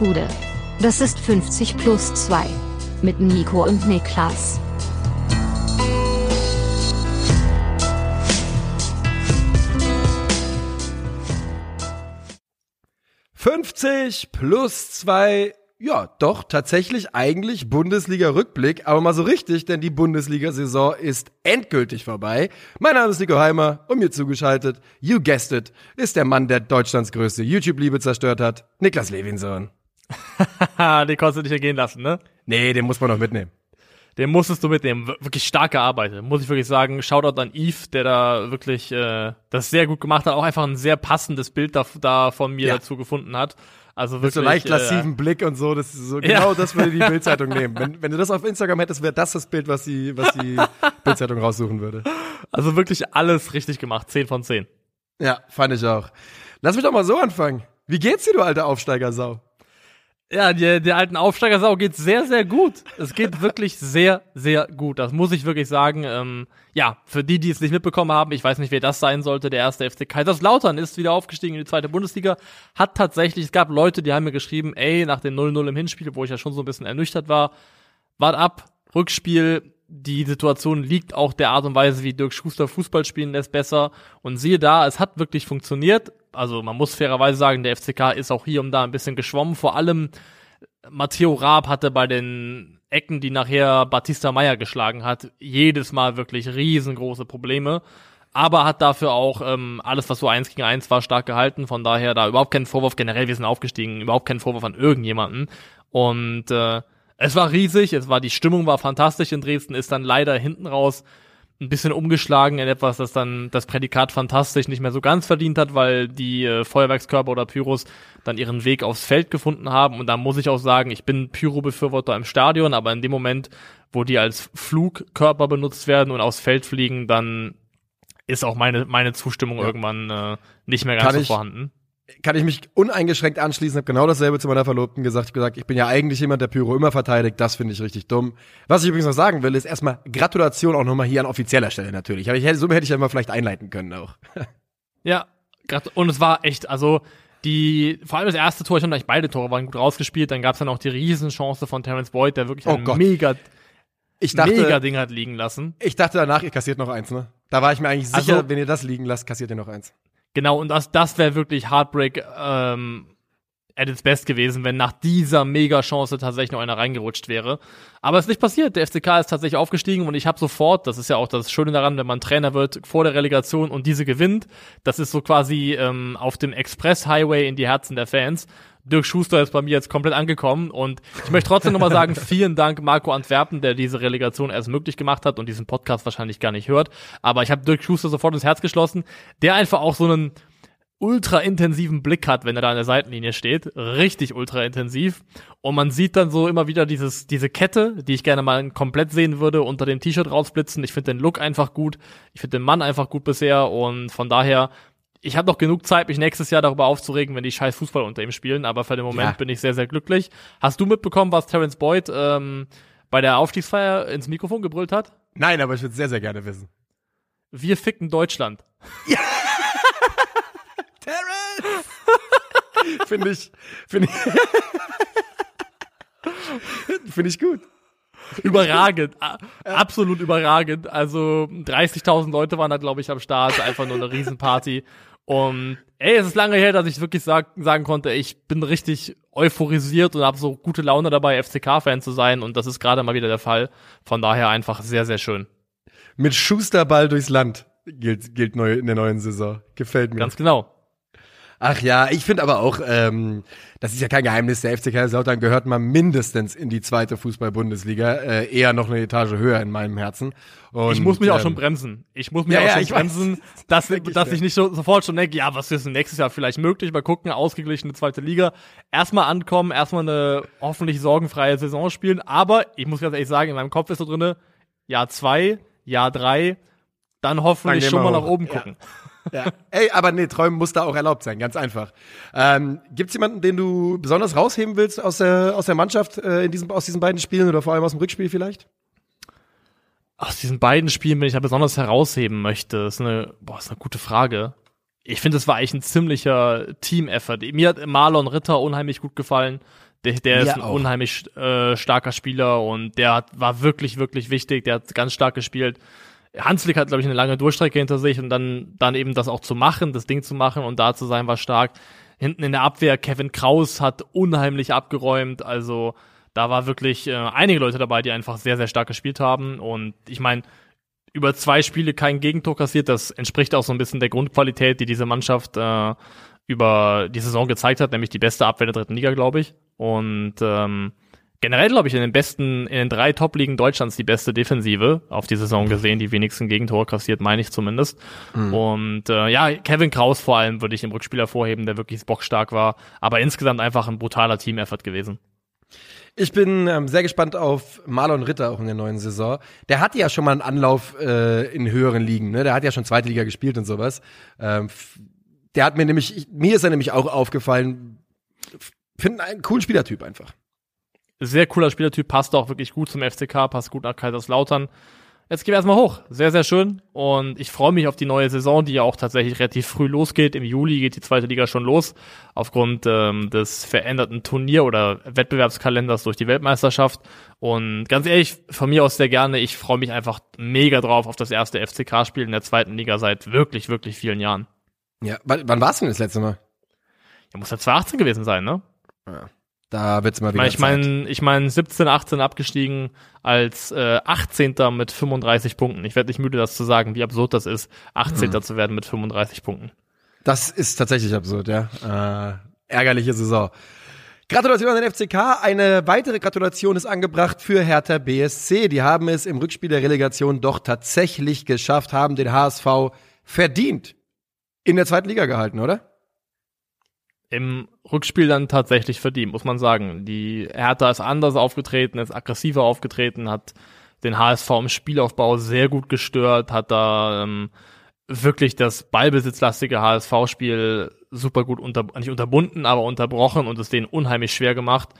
Gude. Das ist 50 plus 2. Mit Nico und Niklas. »50 plus 2 ja, doch, tatsächlich eigentlich Bundesliga-Rückblick, aber mal so richtig, denn die Bundesliga-Saison ist endgültig vorbei. Mein Name ist Nico Heimer und mir zugeschaltet, you guessed it, ist der Mann, der Deutschlands größte YouTube-Liebe zerstört hat, Niklas Levinson. den konntest du nicht ergehen lassen, ne? Nee, den muss man noch mitnehmen. Den musstest du mitnehmen. Wirklich stark gearbeitet, muss ich wirklich sagen. Shoutout an Yves, der da wirklich äh, das sehr gut gemacht hat, auch einfach ein sehr passendes Bild da, da von mir ja. dazu gefunden hat. Also wirklich, Mit so leicht lassiven äh, Blick und so, das ist so genau ja. das würde die Bildzeitung nehmen. Wenn, wenn du das auf Instagram hättest, wäre das das Bild, was die, was die Bildzeitung raussuchen würde. Also wirklich alles richtig gemacht, 10 von 10. Ja, fand ich auch. Lass mich doch mal so anfangen. Wie geht's dir, du alte Aufsteigersau? Ja, der, der alten Aufsteigersau geht sehr, sehr gut. Es geht wirklich sehr, sehr gut. Das muss ich wirklich sagen. Ähm, ja, für die, die es nicht mitbekommen haben, ich weiß nicht, wer das sein sollte, der erste FC Kaiserslautern ist wieder aufgestiegen in die zweite Bundesliga. Hat tatsächlich, es gab Leute, die haben mir geschrieben, ey, nach dem 0-0 im Hinspiel, wo ich ja schon so ein bisschen ernüchtert war, wart ab, Rückspiel, die Situation liegt auch der Art und Weise, wie Dirk Schuster Fußball spielen lässt, besser. Und siehe da, es hat wirklich funktioniert also man muss fairerweise sagen, der FCK ist auch hier und da ein bisschen geschwommen. Vor allem Matteo Raab hatte bei den Ecken, die nachher Batista Meyer geschlagen hat, jedes Mal wirklich riesengroße Probleme. Aber hat dafür auch ähm, alles, was so eins gegen eins war, stark gehalten. Von daher da überhaupt kein Vorwurf. Generell, wir sind aufgestiegen, überhaupt kein Vorwurf an irgendjemanden. Und äh, es war riesig, es war die Stimmung war fantastisch in Dresden, ist dann leider hinten raus ein bisschen umgeschlagen in etwas, das dann das Prädikat fantastisch nicht mehr so ganz verdient hat, weil die äh, Feuerwerkskörper oder Pyros dann ihren Weg aufs Feld gefunden haben. Und da muss ich auch sagen, ich bin Pyro-Befürworter im Stadion, aber in dem Moment, wo die als Flugkörper benutzt werden und aufs Feld fliegen, dann ist auch meine, meine Zustimmung ja. irgendwann äh, nicht mehr ganz Kann so vorhanden kann ich mich uneingeschränkt anschließen, habe genau dasselbe zu meiner Verlobten gesagt. Ich gesagt, ich bin ja eigentlich jemand, der Pyro immer verteidigt. Das finde ich richtig dumm. Was ich übrigens noch sagen will, ist erstmal Gratulation auch nochmal hier an offizieller Stelle natürlich. Aber ich hätte, so hätte ich ja mal vielleicht einleiten können auch. ja, und es war echt, also die, vor allem das erste Tor, ich fand eigentlich beide Tore waren gut rausgespielt. Dann gab es dann auch die Riesenchance von Terence Boyd, der wirklich oh ein Gott. mega, ich dachte, mega Ding hat liegen lassen. Ich dachte danach, ihr kassiert noch eins, ne? Da war ich mir eigentlich sicher, also, wenn ihr das liegen lasst, kassiert ihr noch eins. Genau, und das, das wäre wirklich Heartbreak ähm, at its best gewesen, wenn nach dieser Mega-Chance tatsächlich noch einer reingerutscht wäre. Aber es ist nicht passiert. Der FCK ist tatsächlich aufgestiegen und ich habe sofort, das ist ja auch das Schöne daran, wenn man Trainer wird vor der Relegation und diese gewinnt, das ist so quasi ähm, auf dem Express-Highway in die Herzen der Fans. Dirk Schuster ist bei mir jetzt komplett angekommen und ich möchte trotzdem nochmal sagen, vielen Dank Marco Antwerpen, der diese Relegation erst möglich gemacht hat und diesen Podcast wahrscheinlich gar nicht hört. Aber ich habe Dirk Schuster sofort ins Herz geschlossen, der einfach auch so einen ultra intensiven Blick hat, wenn er da an der Seitenlinie steht. Richtig ultra intensiv. Und man sieht dann so immer wieder dieses, diese Kette, die ich gerne mal komplett sehen würde, unter dem T-Shirt rausblitzen. Ich finde den Look einfach gut. Ich finde den Mann einfach gut bisher. Und von daher ich habe noch genug Zeit, mich nächstes Jahr darüber aufzuregen, wenn die scheiß Fußball unter ihm spielen, aber für den Moment ja. bin ich sehr, sehr glücklich. Hast du mitbekommen, was Terence Boyd ähm, bei der Aufstiegsfeier ins Mikrofon gebrüllt hat? Nein, aber ich würde sehr, sehr gerne wissen. Wir ficken Deutschland. Ja. Terence! finde ich, finde ich, finde ich gut. Überragend, absolut überragend. Also 30.000 Leute waren da, glaube ich, am Start. Einfach nur eine Riesenparty. Und ey, es ist lange her, dass ich wirklich sag, sagen konnte, ich bin richtig euphorisiert und habe so gute Laune dabei, FCK-Fan zu sein. Und das ist gerade mal wieder der Fall. Von daher einfach sehr, sehr schön. Mit Schusterball durchs Land gilt, gilt neu in der neuen Saison. Gefällt mir. Ganz genau. Ach ja, ich finde aber auch, ähm, das ist ja kein Geheimnis, der FC Kaiserslautern gehört mal mindestens in die zweite Fußball-Bundesliga, äh, eher noch eine Etage höher in meinem Herzen. Und, ich muss mich ähm, auch schon bremsen. Ich muss mich ja, auch ja, schon bremsen, weiß. dass, das dass ich nicht so, sofort schon denke, ja, was ist denn nächstes Jahr vielleicht möglich? Mal gucken, ausgeglichene zweite Liga. Erstmal ankommen, erstmal eine hoffentlich sorgenfreie Saison spielen. Aber ich muss ganz ehrlich sagen, in meinem Kopf ist so drinne, Jahr zwei, Jahr drei, dann hoffentlich schon mal nach oben gucken. Ja. Ja. Ey, aber nee, Träumen muss da auch erlaubt sein, ganz einfach. Ähm, Gibt es jemanden, den du besonders rausheben willst aus der, aus der Mannschaft äh, in diesem, aus diesen beiden Spielen oder vor allem aus dem Rückspiel vielleicht? Aus diesen beiden Spielen, wenn ich da besonders herausheben möchte, ist eine, boah, ist eine gute Frage. ich finde, es war eigentlich ein ziemlicher Team-Effort. Mir hat Marlon Ritter unheimlich gut gefallen. Der, der ist ein auch. unheimlich äh, starker Spieler und der hat, war wirklich, wirklich wichtig. Der hat ganz stark gespielt. Hanslik hat, glaube ich, eine lange Durchstrecke hinter sich und dann, dann eben das auch zu machen, das Ding zu machen und da zu sein, war stark. Hinten in der Abwehr, Kevin Kraus hat unheimlich abgeräumt. Also da war wirklich äh, einige Leute dabei, die einfach sehr, sehr stark gespielt haben. Und ich meine, über zwei Spiele kein Gegentor kassiert, das entspricht auch so ein bisschen der Grundqualität, die diese Mannschaft äh, über die Saison gezeigt hat, nämlich die beste Abwehr der dritten Liga, glaube ich. Und ähm, generell, glaube ich, in den besten, in den drei Top-Ligen Deutschlands die beste Defensive auf die Saison gesehen, die wenigsten Gegentore kassiert, meine ich zumindest. Und äh, ja, Kevin Kraus vor allem würde ich im Rückspiel hervorheben, der wirklich bockstark war, aber insgesamt einfach ein brutaler Team-Effort gewesen. Ich bin ähm, sehr gespannt auf Marlon Ritter auch in der neuen Saison. Der hatte ja schon mal einen Anlauf äh, in höheren Ligen, ne? Der hat ja schon zweite Liga gespielt und sowas. Ähm, der hat mir nämlich, ich, mir ist er nämlich auch aufgefallen. Finden einen coolen Spielertyp einfach. Sehr cooler Spielertyp, passt auch wirklich gut zum FCK, passt gut nach Kaiserslautern. Jetzt gehen wir erstmal hoch. Sehr, sehr schön. Und ich freue mich auf die neue Saison, die ja auch tatsächlich relativ früh losgeht. Im Juli geht die zweite Liga schon los. Aufgrund ähm, des veränderten Turnier- oder Wettbewerbskalenders durch die Weltmeisterschaft. Und ganz ehrlich, von mir aus sehr gerne. Ich freue mich einfach mega drauf auf das erste FCK-Spiel in der zweiten Liga seit wirklich, wirklich vielen Jahren. Ja, wann, wann war's denn das letzte Mal? Ja, muss ja 2018 gewesen sein, ne? Da wird's mal Ich wieder. meine, ich meine, ich mein 17, 18 abgestiegen als äh, 18. mit 35 Punkten. Ich werde nicht müde, das zu sagen, wie absurd das ist, 18. zu werden mit 35 Punkten. Das ist tatsächlich absurd, ja. Äh, ärgerliche Saison. Gratulation an den FCK. Eine weitere Gratulation ist angebracht für Hertha BSC. Die haben es im Rückspiel der Relegation doch tatsächlich geschafft, haben den HSV verdient in der zweiten Liga gehalten, oder? Im Rückspiel dann tatsächlich verdient, muss man sagen. Die Hertha ist anders aufgetreten, ist aggressiver aufgetreten, hat den HSV im Spielaufbau sehr gut gestört, hat da ähm, wirklich das ballbesitzlastige HSV-Spiel super gut unter, nicht unterbunden, aber unterbrochen und es denen unheimlich schwer gemacht.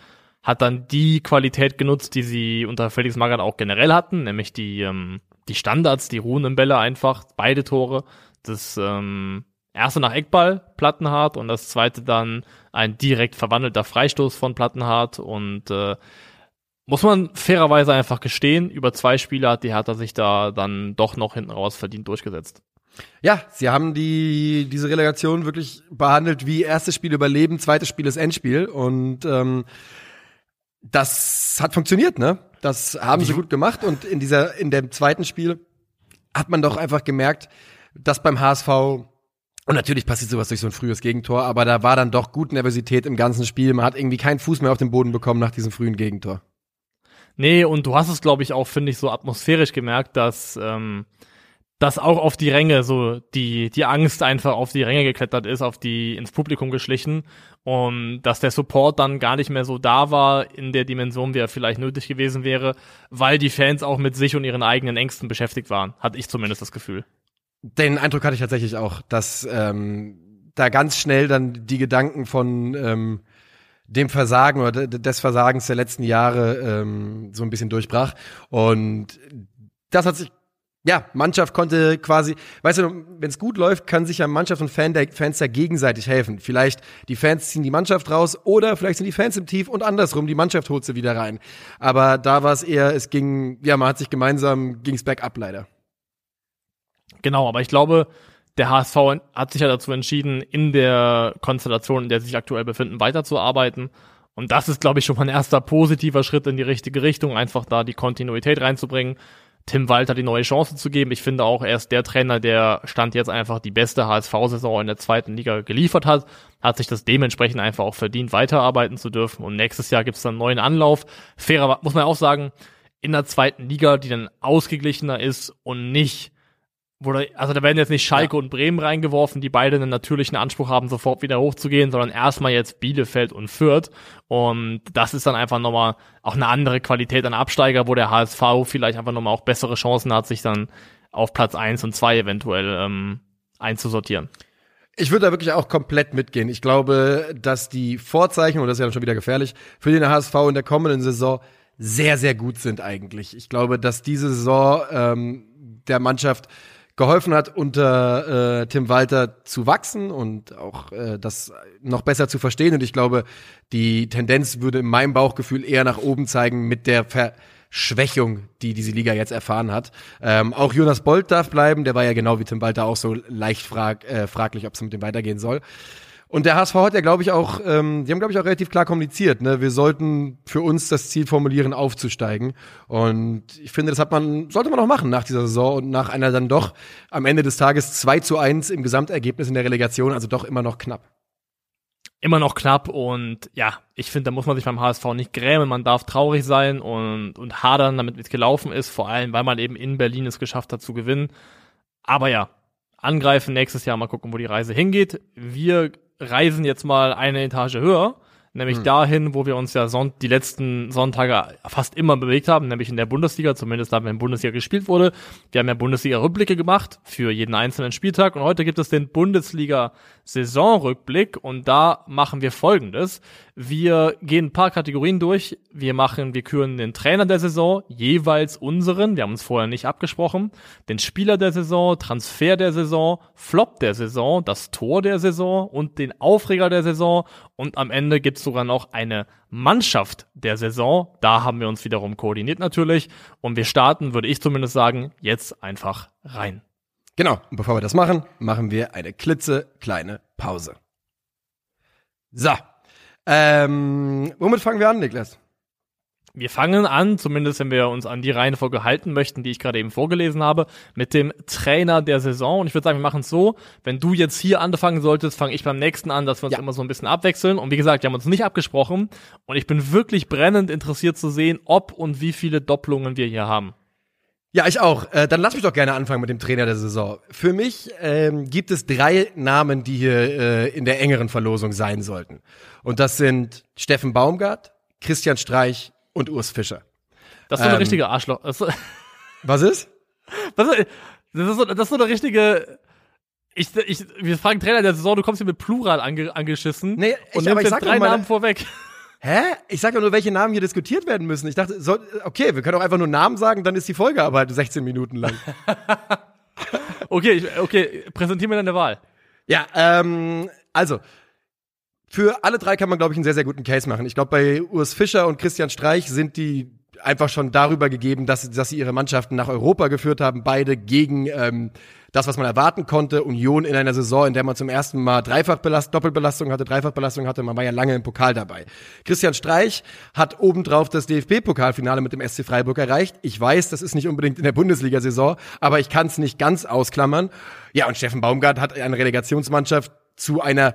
Hat dann die Qualität genutzt, die sie unter Felix Magath auch generell hatten, nämlich die, ähm, die Standards, die ruhenden Bälle einfach, beide Tore. Das ähm, erste nach Eckball, Plattenhardt, und das zweite dann ein direkt verwandelter Freistoß von Plattenhardt und äh, muss man fairerweise einfach gestehen, über zwei Spiele hat die Hertha sich da dann doch noch hinten raus verdient durchgesetzt. Ja, sie haben die diese Relegation wirklich behandelt wie erstes Spiel Überleben, zweites Spiel ist Endspiel und ähm, das hat funktioniert, ne? Das haben sie gut gemacht und in dieser in dem zweiten Spiel hat man doch einfach gemerkt, dass beim HSV und natürlich passiert sowas durch so ein frühes Gegentor, aber da war dann doch gut Nervosität im ganzen Spiel. Man hat irgendwie keinen Fuß mehr auf den Boden bekommen nach diesem frühen Gegentor. Nee, und du hast es, glaube ich, auch, finde ich, so atmosphärisch gemerkt, dass ähm, dass auch auf die Ränge so die die Angst einfach auf die Ränge geklettert ist, auf die ins Publikum geschlichen und dass der Support dann gar nicht mehr so da war in der Dimension, wie er vielleicht nötig gewesen wäre, weil die Fans auch mit sich und ihren eigenen Ängsten beschäftigt waren, hatte ich zumindest das Gefühl. Den Eindruck hatte ich tatsächlich auch, dass ähm, da ganz schnell dann die Gedanken von ähm, dem Versagen oder de- des Versagens der letzten Jahre ähm, so ein bisschen durchbrach. Und das hat sich, ja, Mannschaft konnte quasi, weißt du, wenn es gut läuft, kann sich ja Mannschaft und Fan der, Fans da gegenseitig helfen. Vielleicht die Fans ziehen die Mannschaft raus oder vielleicht sind die Fans im Tief und andersrum, die Mannschaft holt sie wieder rein. Aber da war es eher, es ging, ja, man hat sich gemeinsam, ging's bergab leider. Genau, aber ich glaube, der HSV hat sich ja dazu entschieden, in der Konstellation, in der sie sich aktuell befinden, weiterzuarbeiten. Und das ist, glaube ich, schon mal ein erster positiver Schritt in die richtige Richtung, einfach da die Kontinuität reinzubringen. Tim Walter die neue Chance zu geben. Ich finde auch, er ist der Trainer, der Stand jetzt einfach die beste HSV-Saison in der zweiten Liga geliefert hat, hat sich das dementsprechend einfach auch verdient, weiterarbeiten zu dürfen. Und nächstes Jahr gibt es dann einen neuen Anlauf. Fairer muss man auch sagen, in der zweiten Liga, die dann ausgeglichener ist und nicht da, also da werden jetzt nicht Schalke und Bremen reingeworfen, die beide einen natürlichen Anspruch haben, sofort wieder hochzugehen, sondern erstmal jetzt Bielefeld und Fürth. Und das ist dann einfach nochmal auch eine andere Qualität an Absteiger, wo der HSV vielleicht einfach nochmal auch bessere Chancen hat, sich dann auf Platz eins und zwei eventuell ähm, einzusortieren. Ich würde da wirklich auch komplett mitgehen. Ich glaube, dass die Vorzeichen, und das ist ja dann schon wieder gefährlich, für den HSV in der kommenden Saison sehr, sehr gut sind eigentlich. Ich glaube, dass diese Saison ähm, der Mannschaft geholfen hat, unter äh, Tim Walter zu wachsen und auch äh, das noch besser zu verstehen. Und ich glaube, die Tendenz würde in meinem Bauchgefühl eher nach oben zeigen mit der Verschwächung, die diese Liga jetzt erfahren hat. Ähm, auch Jonas Bolt darf bleiben, der war ja genau wie Tim Walter auch so leicht frag, äh, fraglich, ob es mit dem weitergehen soll. Und der HSV hat ja, glaube ich, auch, ähm, die haben, glaube ich, auch relativ klar kommuniziert, ne? Wir sollten für uns das Ziel formulieren, aufzusteigen. Und ich finde, das hat man, sollte man auch machen nach dieser Saison und nach einer dann doch am Ende des Tages 2 zu 1 im Gesamtergebnis in der Relegation, also doch immer noch knapp. Immer noch knapp und ja, ich finde, da muss man sich beim HSV nicht grämen, man darf traurig sein und, und hadern, damit es gelaufen ist, vor allem, weil man eben in Berlin es geschafft hat zu gewinnen. Aber ja, angreifen nächstes Jahr, mal gucken, wo die Reise hingeht. Wir reisen jetzt mal eine Etage höher, nämlich hm. dahin, wo wir uns ja son die letzten Sonntage fast immer bewegt haben, nämlich in der Bundesliga, zumindest da, wenn Bundesliga gespielt wurde. Wir haben ja Bundesliga-Rückblicke gemacht für jeden einzelnen Spieltag und heute gibt es den Bundesliga-Saisonrückblick und da machen wir folgendes. Wir gehen ein paar Kategorien durch. Wir machen, wir küren den Trainer der Saison, jeweils unseren, wir haben uns vorher nicht abgesprochen, den Spieler der Saison, Transfer der Saison, Flop der Saison, das Tor der Saison und den Aufreger der Saison und am Ende gibt's sogar noch eine Mannschaft der Saison. Da haben wir uns wiederum koordiniert natürlich und wir starten, würde ich zumindest sagen, jetzt einfach rein. Genau, und bevor wir das machen, machen wir eine klitzekleine Pause. So, ähm, womit fangen wir an, Niklas? Wir fangen an, zumindest wenn wir uns an die Reihenfolge halten möchten, die ich gerade eben vorgelesen habe, mit dem Trainer der Saison. Und ich würde sagen, wir machen es so, wenn du jetzt hier anfangen solltest, fange ich beim nächsten an, dass wir uns ja. immer so ein bisschen abwechseln. Und wie gesagt, wir haben uns nicht abgesprochen. Und ich bin wirklich brennend interessiert zu sehen, ob und wie viele Doppelungen wir hier haben. Ja, ich auch. Äh, dann lass mich doch gerne anfangen mit dem Trainer der Saison. Für mich ähm, gibt es drei Namen, die hier äh, in der engeren Verlosung sein sollten. Und das sind Steffen Baumgart, Christian Streich und Urs Fischer. Das ist so eine ähm, richtige Arschloch. Ist was ist? Was ist? Das ist so, das ist so eine richtige. Ich, ich, wir fragen Trainer der Saison, du kommst hier mit Plural ange, angeschissen nee, ich, und nimmst jetzt drei Namen vorweg. Hä? Ich sag ja nur, welche Namen hier diskutiert werden müssen. Ich dachte, so, okay, wir können auch einfach nur Namen sagen, dann ist die Folge aber halt 16 Minuten lang. okay, ich, okay, präsentier mir deine Wahl. Ja, ähm, also, für alle drei kann man, glaube ich, einen sehr, sehr guten Case machen. Ich glaube, bei Urs Fischer und Christian Streich sind die einfach schon darüber gegeben, dass, dass sie ihre Mannschaften nach Europa geführt haben, beide gegen ähm, das, was man erwarten konnte. Union in einer Saison, in der man zum ersten Mal Dreifachbelastung, Doppelbelastung hatte, Dreifachbelastung hatte. Man war ja lange im Pokal dabei. Christian Streich hat obendrauf das DFB-Pokalfinale mit dem SC Freiburg erreicht. Ich weiß, das ist nicht unbedingt in der Bundesliga-Saison, aber ich kann es nicht ganz ausklammern. Ja, und Steffen Baumgart hat eine Relegationsmannschaft zu einer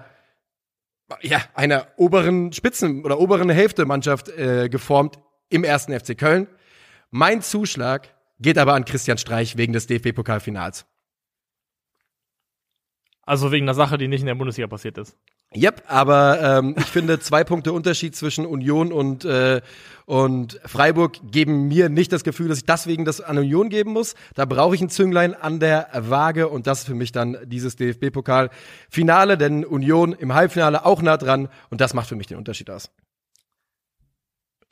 ja, einer oberen Spitzen- oder oberen Hälfte Mannschaft äh, geformt im ersten FC Köln. Mein Zuschlag geht aber an Christian Streich wegen des DFB-Pokalfinals. Also wegen einer Sache, die nicht in der Bundesliga passiert ist. Yep, aber ähm, ich finde, zwei Punkte Unterschied zwischen Union und, äh, und Freiburg geben mir nicht das Gefühl, dass ich deswegen das an Union geben muss. Da brauche ich ein Zünglein an der Waage und das ist für mich dann dieses DFB-Pokal-Finale, denn Union im Halbfinale auch nah dran und das macht für mich den Unterschied aus.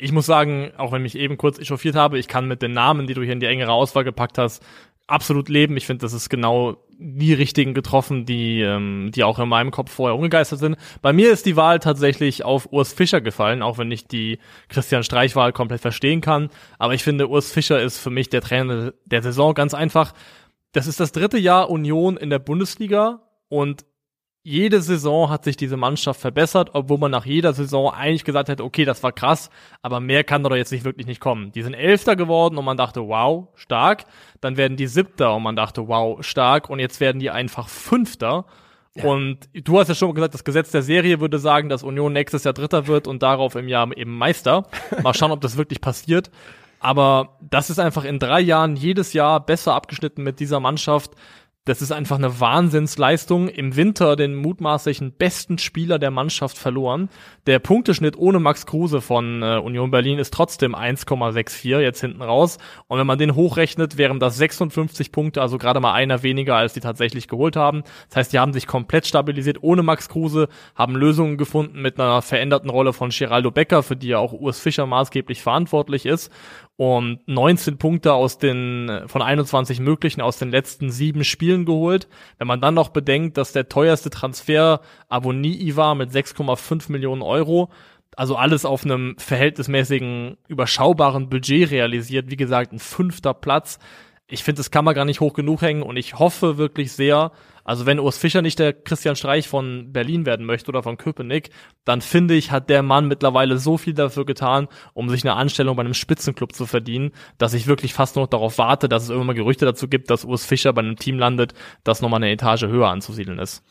Ich muss sagen, auch wenn mich eben kurz echauffiert habe, ich kann mit den Namen, die du hier in die engere Auswahl gepackt hast, absolut leben. Ich finde, das ist genau die richtigen getroffen, die, ähm, die auch in meinem Kopf vorher umgegeistert sind. Bei mir ist die Wahl tatsächlich auf Urs Fischer gefallen, auch wenn ich die Christian Streich-Wahl komplett verstehen kann. Aber ich finde, Urs Fischer ist für mich der Trainer der Saison ganz einfach. Das ist das dritte Jahr Union in der Bundesliga und jede Saison hat sich diese Mannschaft verbessert, obwohl man nach jeder Saison eigentlich gesagt hätte, okay, das war krass, aber mehr kann doch jetzt nicht wirklich nicht kommen. Die sind Elfter geworden und man dachte, wow, stark. Dann werden die Siebter und man dachte, wow, stark. Und jetzt werden die einfach Fünfter. Ja. Und du hast ja schon gesagt, das Gesetz der Serie würde sagen, dass Union nächstes Jahr Dritter wird und darauf im Jahr eben Meister. Mal schauen, ob das wirklich passiert. Aber das ist einfach in drei Jahren jedes Jahr besser abgeschnitten mit dieser Mannschaft. Das ist einfach eine Wahnsinnsleistung. Im Winter den mutmaßlichen besten Spieler der Mannschaft verloren. Der Punkteschnitt ohne Max Kruse von äh, Union Berlin ist trotzdem 1,64 jetzt hinten raus. Und wenn man den hochrechnet, wären das 56 Punkte, also gerade mal einer weniger, als die tatsächlich geholt haben. Das heißt, die haben sich komplett stabilisiert ohne Max Kruse, haben Lösungen gefunden mit einer veränderten Rolle von Geraldo Becker, für die ja auch Urs Fischer maßgeblich verantwortlich ist. Und 19 Punkte aus den, von 21 möglichen aus den letzten sieben Spielen geholt. Wenn man dann noch bedenkt, dass der teuerste Transfer Abonii war mit 6,5 Millionen Euro, also alles auf einem verhältnismäßigen, überschaubaren Budget realisiert. Wie gesagt, ein fünfter Platz. Ich finde, das kann man gar nicht hoch genug hängen und ich hoffe wirklich sehr, also wenn Urs Fischer nicht der Christian Streich von Berlin werden möchte oder von Köpenick, dann finde ich, hat der Mann mittlerweile so viel dafür getan, um sich eine Anstellung bei einem Spitzenclub zu verdienen, dass ich wirklich fast nur noch darauf warte, dass es irgendwann mal Gerüchte dazu gibt, dass Urs Fischer bei einem Team landet, das nochmal eine Etage höher anzusiedeln ist.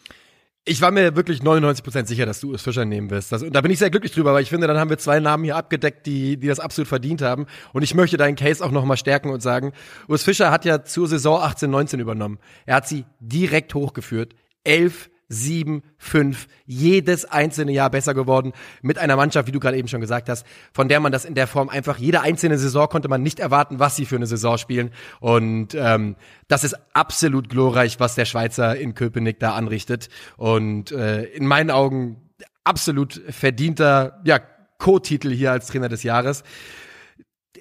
Ich war mir wirklich 99% sicher, dass du Urs Fischer nehmen wirst. Das, und da bin ich sehr glücklich drüber, weil ich finde, dann haben wir zwei Namen hier abgedeckt, die, die das absolut verdient haben. Und ich möchte deinen Case auch nochmal stärken und sagen, Urs Fischer hat ja zur Saison 18, 19 übernommen. Er hat sie direkt hochgeführt. Elf sieben, fünf, jedes einzelne Jahr besser geworden mit einer Mannschaft, wie du gerade eben schon gesagt hast, von der man das in der Form einfach jede einzelne Saison konnte man nicht erwarten, was sie für eine Saison spielen. Und ähm, das ist absolut glorreich, was der Schweizer in Köpenick da anrichtet. Und äh, in meinen Augen absolut verdienter ja, Co-Titel hier als Trainer des Jahres.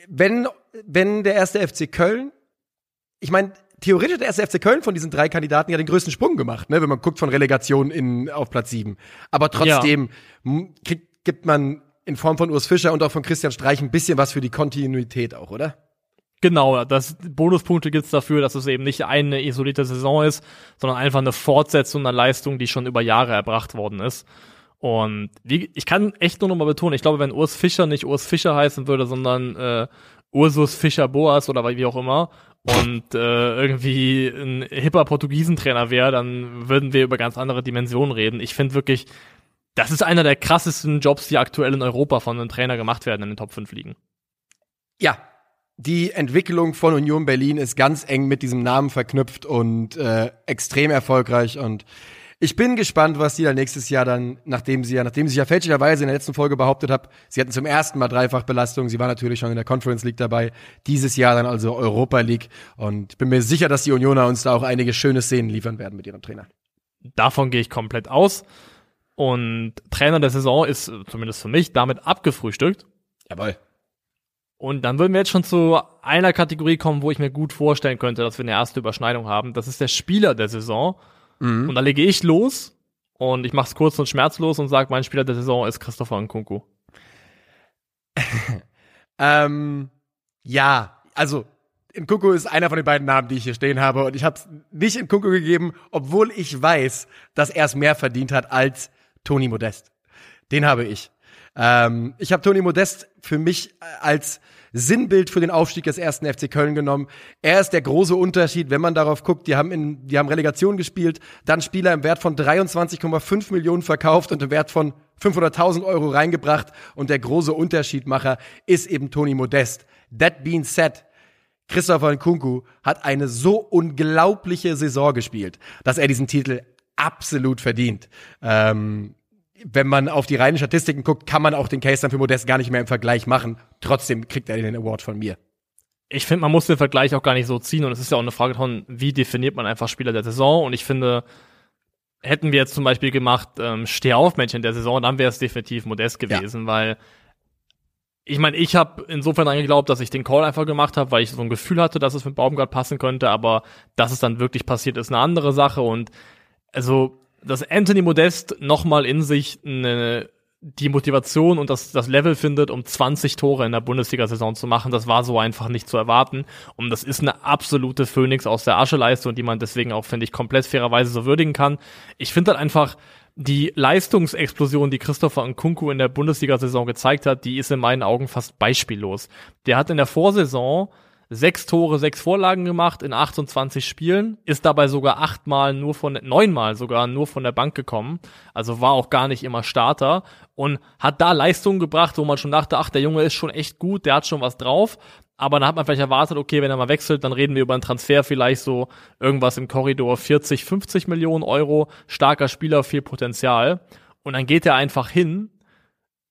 Wenn, wenn der erste FC Köln, ich meine, theoretisch hat der erste FC Köln von diesen drei Kandidaten ja den größten Sprung gemacht, ne, wenn man guckt von Relegation in, auf Platz sieben. Aber trotzdem ja. kriegt, gibt man in Form von Urs Fischer und auch von Christian Streich ein bisschen was für die Kontinuität auch, oder? Genau, das Bonuspunkte gibt's dafür, dass es eben nicht eine isolierte Saison ist, sondern einfach eine Fortsetzung einer Leistung, die schon über Jahre erbracht worden ist. Und wie, ich kann echt nur noch mal betonen, ich glaube, wenn Urs Fischer nicht Urs Fischer heißen würde, sondern äh, Ursus Fischer Boas oder wie auch immer, und äh, irgendwie ein hipper Portugiesentrainer wäre, dann würden wir über ganz andere Dimensionen reden. Ich finde wirklich, das ist einer der krassesten Jobs, die aktuell in Europa von einem Trainer gemacht werden in den Top 5 Ligen. Ja, die Entwicklung von Union Berlin ist ganz eng mit diesem Namen verknüpft und äh, extrem erfolgreich und ich bin gespannt, was die da nächstes Jahr dann, nachdem sie ja, nachdem sie ja fälschlicherweise in der letzten Folge behauptet hat, sie hatten zum ersten Mal Dreifachbelastung, sie war natürlich schon in der Conference League dabei, dieses Jahr dann also Europa League und bin mir sicher, dass die Unioner uns da auch einige schöne Szenen liefern werden mit ihrem Trainer. Davon gehe ich komplett aus. Und Trainer der Saison ist, zumindest für mich, damit abgefrühstückt. Jawohl. Und dann würden wir jetzt schon zu einer Kategorie kommen, wo ich mir gut vorstellen könnte, dass wir eine erste Überschneidung haben. Das ist der Spieler der Saison. Mhm. Und da lege ich los und ich mache es kurz und schmerzlos und sage, mein Spieler der Saison ist Christopher Nkunku. ähm, ja, also Nkunku ist einer von den beiden Namen, die ich hier stehen habe und ich habe es nicht in Nkunku gegeben, obwohl ich weiß, dass er es mehr verdient hat als Toni Modest. Den habe ich. Ähm, ich habe Toni Modest für mich als Sinnbild für den Aufstieg des ersten FC Köln genommen. Er ist der große Unterschied, wenn man darauf guckt. Die haben in, die haben Relegation gespielt, dann Spieler im Wert von 23,5 Millionen verkauft und im Wert von 500.000 Euro reingebracht. Und der große Unterschiedmacher ist eben Toni Modest. That being said, Christopher Nkunku hat eine so unglaubliche Saison gespielt, dass er diesen Titel absolut verdient. Ähm, wenn man auf die reinen Statistiken guckt, kann man auch den Case dann für Modest gar nicht mehr im Vergleich machen. Trotzdem kriegt er den Award von mir. Ich finde, man muss den Vergleich auch gar nicht so ziehen und es ist ja auch eine Frage von, wie definiert man einfach Spieler der Saison und ich finde, hätten wir jetzt zum Beispiel gemacht, ähm, Steh auf Männchen der Saison, dann wäre es definitiv Modest gewesen, ja. weil ich meine, ich habe insofern angeglaubt, dass ich den Call einfach gemacht habe, weil ich so ein Gefühl hatte, dass es mit Baumgart passen könnte, aber dass es dann wirklich passiert, ist eine andere Sache und also dass Anthony Modest nochmal in sich eine, die Motivation und das, das Level findet, um 20 Tore in der Bundesliga-Saison zu machen, das war so einfach nicht zu erwarten. Und das ist eine absolute Phoenix aus der Ascheleiste die man deswegen auch, finde ich, komplett fairerweise so würdigen kann. Ich finde halt einfach, die Leistungsexplosion, die Christopher Nkunku in der Bundesliga-Saison gezeigt hat, die ist in meinen Augen fast beispiellos. Der hat in der Vorsaison sechs Tore, sechs Vorlagen gemacht in 28 Spielen, ist dabei sogar achtmal nur von, neunmal sogar nur von der Bank gekommen, also war auch gar nicht immer Starter und hat da Leistungen gebracht, wo man schon dachte, ach, der Junge ist schon echt gut, der hat schon was drauf, aber dann hat man vielleicht erwartet, okay, wenn er mal wechselt, dann reden wir über einen Transfer vielleicht so irgendwas im Korridor 40, 50 Millionen Euro, starker Spieler, viel Potenzial. Und dann geht er einfach hin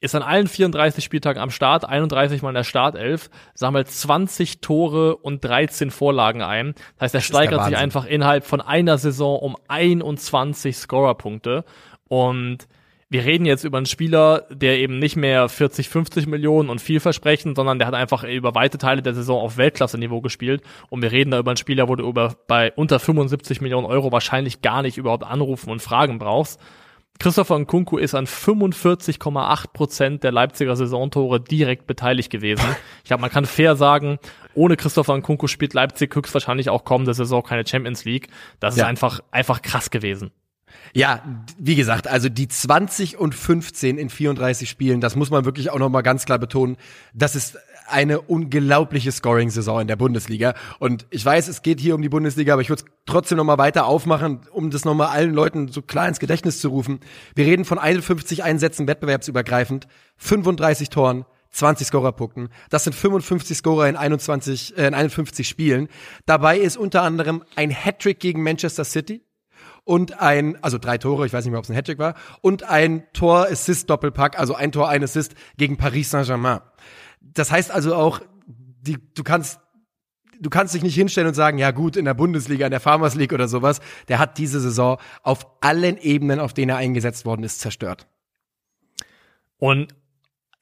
ist an allen 34 Spieltagen am Start, 31 Mal in der Startelf, sammelt 20 Tore und 13 Vorlagen ein. Das heißt, er steigert sich einfach innerhalb von einer Saison um 21 Scorerpunkte. Und wir reden jetzt über einen Spieler, der eben nicht mehr 40, 50 Millionen und vielversprechend, sondern der hat einfach über weite Teile der Saison auf Weltklasse-Niveau gespielt. Und wir reden da über einen Spieler, wo du über, bei unter 75 Millionen Euro wahrscheinlich gar nicht überhaupt anrufen und fragen brauchst. Christopher Nkunku ist an 45,8 Prozent der Leipziger Saisontore direkt beteiligt gewesen. Ich glaube, man kann fair sagen, ohne Christopher Nkunku spielt Leipzig höchstwahrscheinlich auch kommende Saison keine Champions League. Das ja. ist einfach, einfach krass gewesen. Ja, wie gesagt, also die 20 und 15 in 34 Spielen, das muss man wirklich auch noch mal ganz klar betonen. Das ist eine unglaubliche Scoring-Saison in der Bundesliga. Und ich weiß, es geht hier um die Bundesliga, aber ich würde es trotzdem noch mal weiter aufmachen, um das noch mal allen Leuten so klar ins Gedächtnis zu rufen. Wir reden von 51 Einsätzen wettbewerbsübergreifend, 35 Toren, 20 Scorerpunkten. Das sind 55 Scorer in 21, äh, in 51 Spielen. Dabei ist unter anderem ein Hattrick gegen Manchester City, und ein, also drei Tore, ich weiß nicht mehr, ob es ein Hattrick war, und ein Tor-Assist-Doppelpack, also ein Tor, ein Assist gegen Paris Saint-Germain. Das heißt also auch, die, du kannst du kannst dich nicht hinstellen und sagen, ja gut, in der Bundesliga, in der Farmers League oder sowas, der hat diese Saison auf allen Ebenen, auf denen er eingesetzt worden ist, zerstört. Und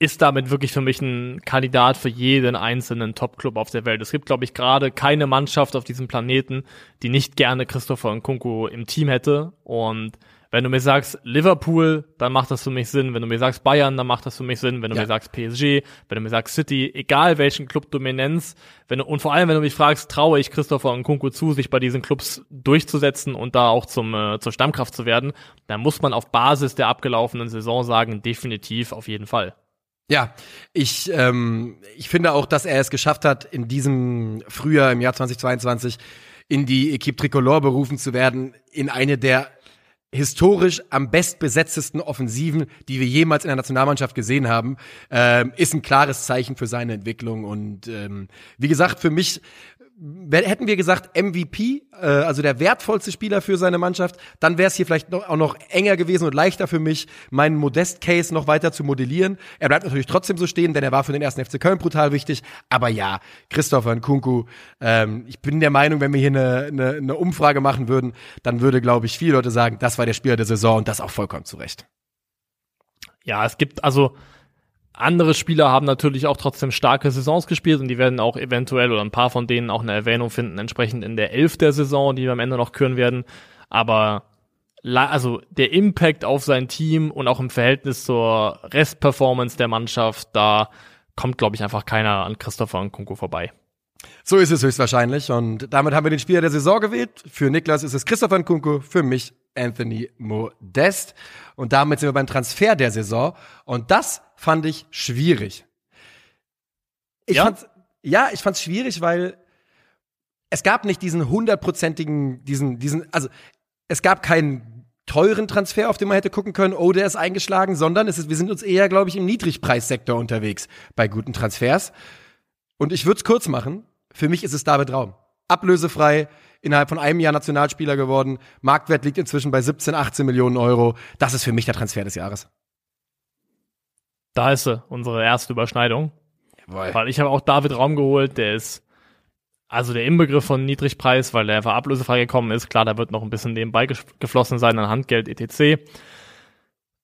ist damit wirklich für mich ein Kandidat für jeden einzelnen Top-Club auf der Welt. Es gibt, glaube ich, gerade keine Mannschaft auf diesem Planeten, die nicht gerne Christopher Nkunku im Team hätte. Und wenn du mir sagst Liverpool, dann macht das für mich Sinn. Wenn du mir sagst Bayern, dann macht das für mich Sinn. Wenn du ja. mir sagst PSG, wenn du mir sagst City, egal welchen Club du mir nennst, wenn du, und vor allem, wenn du mich fragst, traue ich Christopher Nkunku zu, sich bei diesen Clubs durchzusetzen und da auch zum äh, zur Stammkraft zu werden, dann muss man auf Basis der abgelaufenen Saison sagen, definitiv auf jeden Fall. Ja, ich, ähm, ich finde auch, dass er es geschafft hat, in diesem Frühjahr, im Jahr 2022, in die Equipe Tricolore berufen zu werden, in eine der historisch am bestbesetztesten Offensiven, die wir jemals in der Nationalmannschaft gesehen haben, ähm, ist ein klares Zeichen für seine Entwicklung. Und ähm, wie gesagt, für mich hätten wir gesagt MVP, äh, also der wertvollste Spieler für seine Mannschaft, dann wäre es hier vielleicht noch, auch noch enger gewesen und leichter für mich, meinen Modest-Case noch weiter zu modellieren. Er bleibt natürlich trotzdem so stehen, denn er war für den ersten FC Köln brutal wichtig. Aber ja, Christopher Nkunku, ähm, ich bin der Meinung, wenn wir hier eine, eine, eine Umfrage machen würden, dann würde, glaube ich, viele Leute sagen, das war der Spieler der Saison und das auch vollkommen zu Recht. Ja, es gibt also andere Spieler haben natürlich auch trotzdem starke Saisons gespielt und die werden auch eventuell oder ein paar von denen auch eine Erwähnung finden, entsprechend in der Elf der Saison, die wir am Ende noch küren werden. Aber also der Impact auf sein Team und auch im Verhältnis zur Restperformance der Mannschaft, da kommt, glaube ich, einfach keiner an Christopher und Kunko vorbei. So ist es höchstwahrscheinlich. Und damit haben wir den Spieler der Saison gewählt. Für Niklas ist es Christopher Nkunku, für mich Anthony Modest. Und damit sind wir beim Transfer der Saison. Und das fand ich schwierig. Ich ja? fand's, ja, ich fand's schwierig, weil es gab nicht diesen hundertprozentigen, diesen, diesen, also es gab keinen teuren Transfer, auf den man hätte gucken können, oh, der ist eingeschlagen, sondern es ist, wir sind uns eher, glaube ich, im Niedrigpreissektor unterwegs bei guten Transfers. Und ich würde es kurz machen. Für mich ist es David Raum. Ablösefrei, innerhalb von einem Jahr Nationalspieler geworden. Marktwert liegt inzwischen bei 17, 18 Millionen Euro. Das ist für mich der Transfer des Jahres. Da ist sie, unsere erste Überschneidung. Jawohl. Weil ich habe auch David Raum geholt, der ist also der Inbegriff von Niedrigpreis, weil der einfach ablösefrei gekommen ist. Klar, da wird noch ein bisschen nebenbei geflossen sein an Handgeld etc.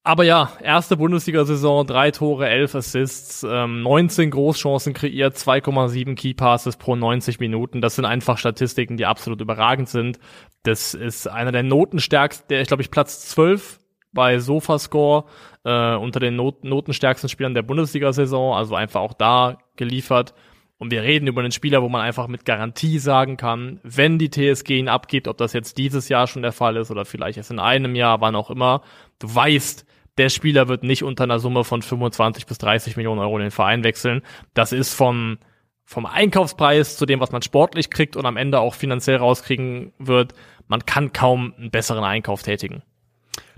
Aber ja, erste Bundesliga-Saison, drei Tore, elf Assists, ähm, 19 Großchancen kreiert, 2,7 Keypasses pro 90 Minuten. Das sind einfach Statistiken, die absolut überragend sind. Das ist einer der notenstärksten, der, ich glaube ich, Platz 12 bei Sofascore äh, unter den Not notenstärksten Spielern der Bundesliga-Saison, also einfach auch da geliefert. Und wir reden über einen Spieler, wo man einfach mit Garantie sagen kann, wenn die TSG ihn abgibt, ob das jetzt dieses Jahr schon der Fall ist oder vielleicht erst in einem Jahr, wann auch immer, du weißt, der Spieler wird nicht unter einer Summe von 25 bis 30 Millionen Euro in den Verein wechseln. Das ist vom, vom Einkaufspreis zu dem, was man sportlich kriegt und am Ende auch finanziell rauskriegen wird. Man kann kaum einen besseren Einkauf tätigen.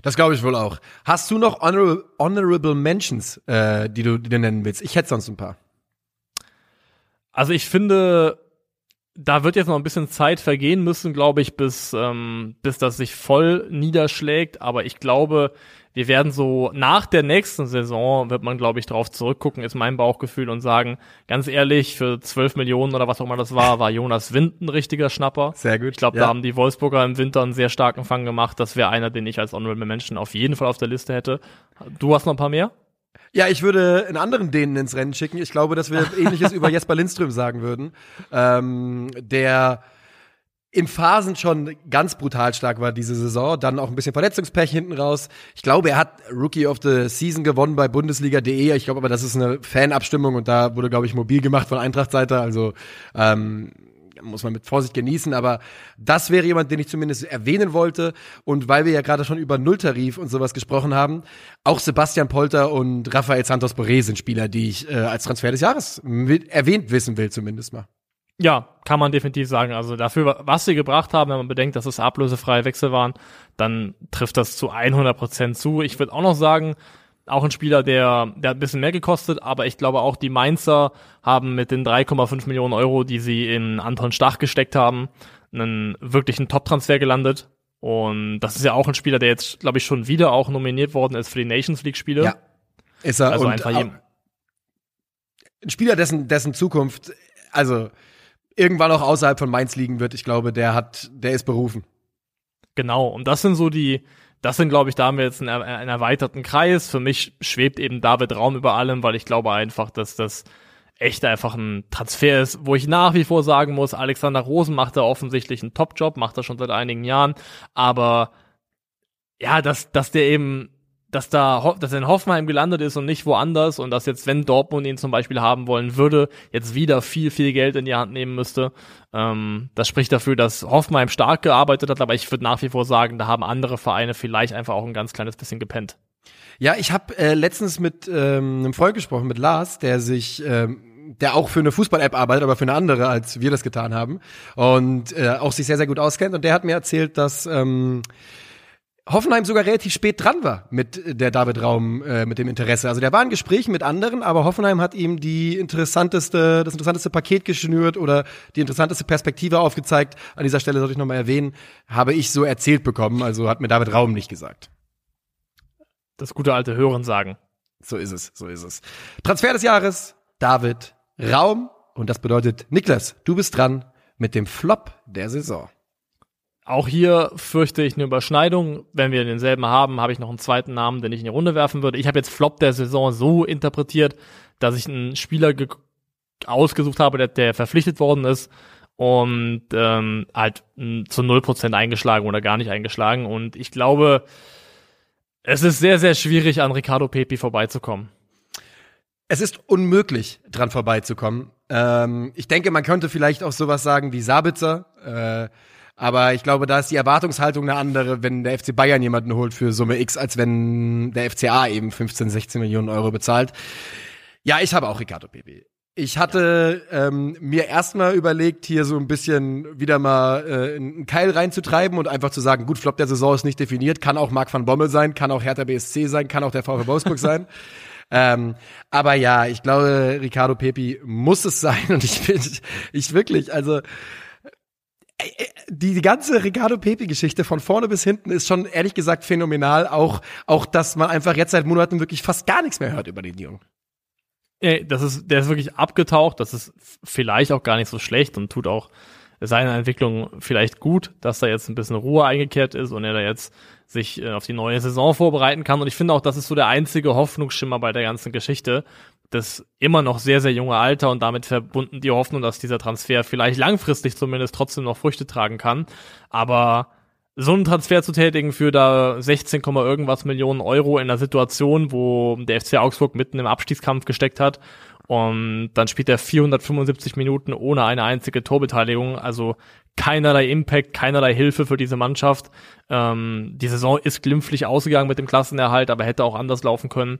Das glaube ich wohl auch. Hast du noch Honorable, honorable Mentions, äh, die, du, die du nennen willst? Ich hätte sonst ein paar. Also ich finde, da wird jetzt noch ein bisschen Zeit vergehen müssen, glaube ich, bis, ähm, bis das sich voll niederschlägt. Aber ich glaube, wir werden so nach der nächsten Saison, wird man, glaube ich, drauf zurückgucken, ist mein Bauchgefühl und sagen, ganz ehrlich, für 12 Millionen oder was auch immer das war, war Jonas Wind ein richtiger Schnapper. Sehr gut. Ich glaube, Ja. da haben die Wolfsburger im Winter einen sehr starken Fang gemacht. Das wäre einer, den ich als Honorable Menschen auf jeden Fall auf der Liste hätte. Du hast noch ein paar mehr? Ja, ich würde einen anderen denen ins Rennen schicken. Ich glaube, dass wir Ähnliches über Jesper Lindström sagen würden, ähm, der in Phasen schon ganz brutal stark war diese Saison, dann auch ein bisschen Verletzungspech hinten raus. Ich glaube, er hat Rookie of the Season gewonnen bei Bundesliga.de. Ich glaube aber, das ist eine Fanabstimmung und da wurde, glaube ich, mobil gemacht von Eintracht-Seite. Also ähm, muss man mit Vorsicht genießen, aber das wäre jemand, den ich zumindest erwähnen wollte. Und weil wir ja gerade schon über Nulltarif und sowas gesprochen haben, auch Sebastian Polter und Rafael Santos Boré sind Spieler, die ich äh, als Transfer des Jahres erwähnt wissen will, zumindest mal. Ja, kann man definitiv sagen. Also dafür, was sie gebracht haben, wenn man bedenkt, dass es ablösefreie Wechsel waren, dann trifft das zu 100 Prozent zu. Ich würde auch noch sagen, auch ein Spieler, der, der hat ein bisschen mehr gekostet, aber ich glaube auch die Mainzer haben mit den 3,5 Millionen Euro, die sie in Anton Stach gesteckt haben, einen wirklichen Top-Transfer gelandet. Und das ist ja auch ein Spieler, der jetzt, glaube ich, schon wieder auch nominiert worden ist für die Nations League-Spiele. Ja. Ist er Also und einfach ein Spieler, dessen, dessen Zukunft, also irgendwann auch außerhalb von Mainz liegen wird. Ich glaube, der hat, der ist berufen. Genau, und das sind so die, das sind, glaube ich, da haben wir jetzt einen, einen erweiterten Kreis. Für mich schwebt eben David Raum über allem, weil ich glaube einfach, dass das echt einfach ein Transfer ist, wo ich nach wie vor sagen muss, Alexander Rosen macht da offensichtlich einen Top-Job, macht er schon seit einigen Jahren, aber ja, dass, dass der eben, dass da, dass er in Hoffenheim gelandet ist und nicht woanders und dass jetzt, wenn Dortmund ihn zum Beispiel haben wollen würde, jetzt wieder viel, viel Geld in die Hand nehmen müsste. Ähm, das spricht dafür, dass Hoffenheim stark gearbeitet hat, aber ich würde nach wie vor sagen, da haben andere Vereine vielleicht einfach auch ein ganz kleines bisschen gepennt. Ja, ich habe äh, letztens mit ähm, einem Freund gesprochen, mit Lars, der sich, ähm, der auch für eine Fußball-App arbeitet, aber für eine andere, als wir das getan haben und äh, auch sich sehr, sehr gut auskennt. Und der hat mir erzählt, dass ähm, Hoffenheim sogar relativ spät dran war mit der David Raum, äh, mit dem Interesse. Also der war in Gesprächen mit anderen, aber Hoffenheim hat ihm die interessanteste, das interessanteste Paket geschnürt oder die interessanteste Perspektive aufgezeigt. An dieser Stelle sollte ich nochmal erwähnen, habe ich so erzählt bekommen, also hat mir David Raum nicht gesagt. Das gute alte Hören sagen. So ist es, so ist es. Transfer des Jahres, David Raum. Und das bedeutet, Niklas, du bist dran mit dem Flop der Saison. Auch hier fürchte ich eine Überschneidung. Wenn wir denselben haben, habe ich noch einen zweiten Namen, den ich in die Runde werfen würde. Ich habe jetzt Flop der Saison so interpretiert, dass ich einen Spieler ge- ausgesucht habe, der, der verpflichtet worden ist und ähm, halt zu 0% eingeschlagen oder gar nicht eingeschlagen. Und ich glaube, es ist sehr, sehr schwierig, an Ricardo Pepi vorbeizukommen. Es ist unmöglich, dran vorbeizukommen. Ähm, ich denke, man könnte vielleicht auch sowas sagen wie Sabitzer. Äh, aber ich glaube, da ist die Erwartungshaltung eine andere, wenn der FC Bayern jemanden holt für Summe X, als wenn der FCA eben 15, 16 Millionen Euro bezahlt. Ja, ich habe auch Ricardo Pepe. Ich hatte ähm, mir erstmal überlegt, hier so ein bisschen wieder mal äh, einen Keil reinzutreiben und einfach zu sagen, gut, Flop der Saison ist nicht definiert, kann auch Marc van Bommel sein, kann auch Hertha BSC sein, kann auch der VfB Wolfsburg sein. Ähm, aber ja, ich glaube, Ricardo Pepi muss es sein und ich bin, ich wirklich, also die, ganze Ricardo Pepi-Geschichte von vorne bis hinten ist schon ehrlich gesagt phänomenal. Auch, auch, dass man einfach jetzt seit Monaten wirklich fast gar nichts mehr hört über den Jungen. Ey, das ist, der ist wirklich abgetaucht. Das ist vielleicht auch gar nicht so schlecht und tut auch seiner Entwicklung vielleicht gut, dass da jetzt ein bisschen Ruhe eingekehrt ist und er da jetzt sich äh, auf die neue Saison vorbereiten kann. Und ich finde auch, das ist so der einzige Hoffnungsschimmer bei der ganzen Geschichte. Das immer noch sehr, sehr junge Alter und damit verbunden die Hoffnung, dass dieser Transfer vielleicht langfristig zumindest trotzdem noch Früchte tragen kann. Aber so einen Transfer zu tätigen für da 16, Komma irgendwas Millionen Euro in einer Situation, wo der FC Augsburg mitten im Abstiegskampf gesteckt hat und dann spielt er 475 Minuten ohne eine einzige Torbeteiligung, also keinerlei Impact, keinerlei Hilfe für diese Mannschaft. Ähm, die Saison ist glimpflich ausgegangen mit dem Klassenerhalt, aber hätte auch anders laufen können.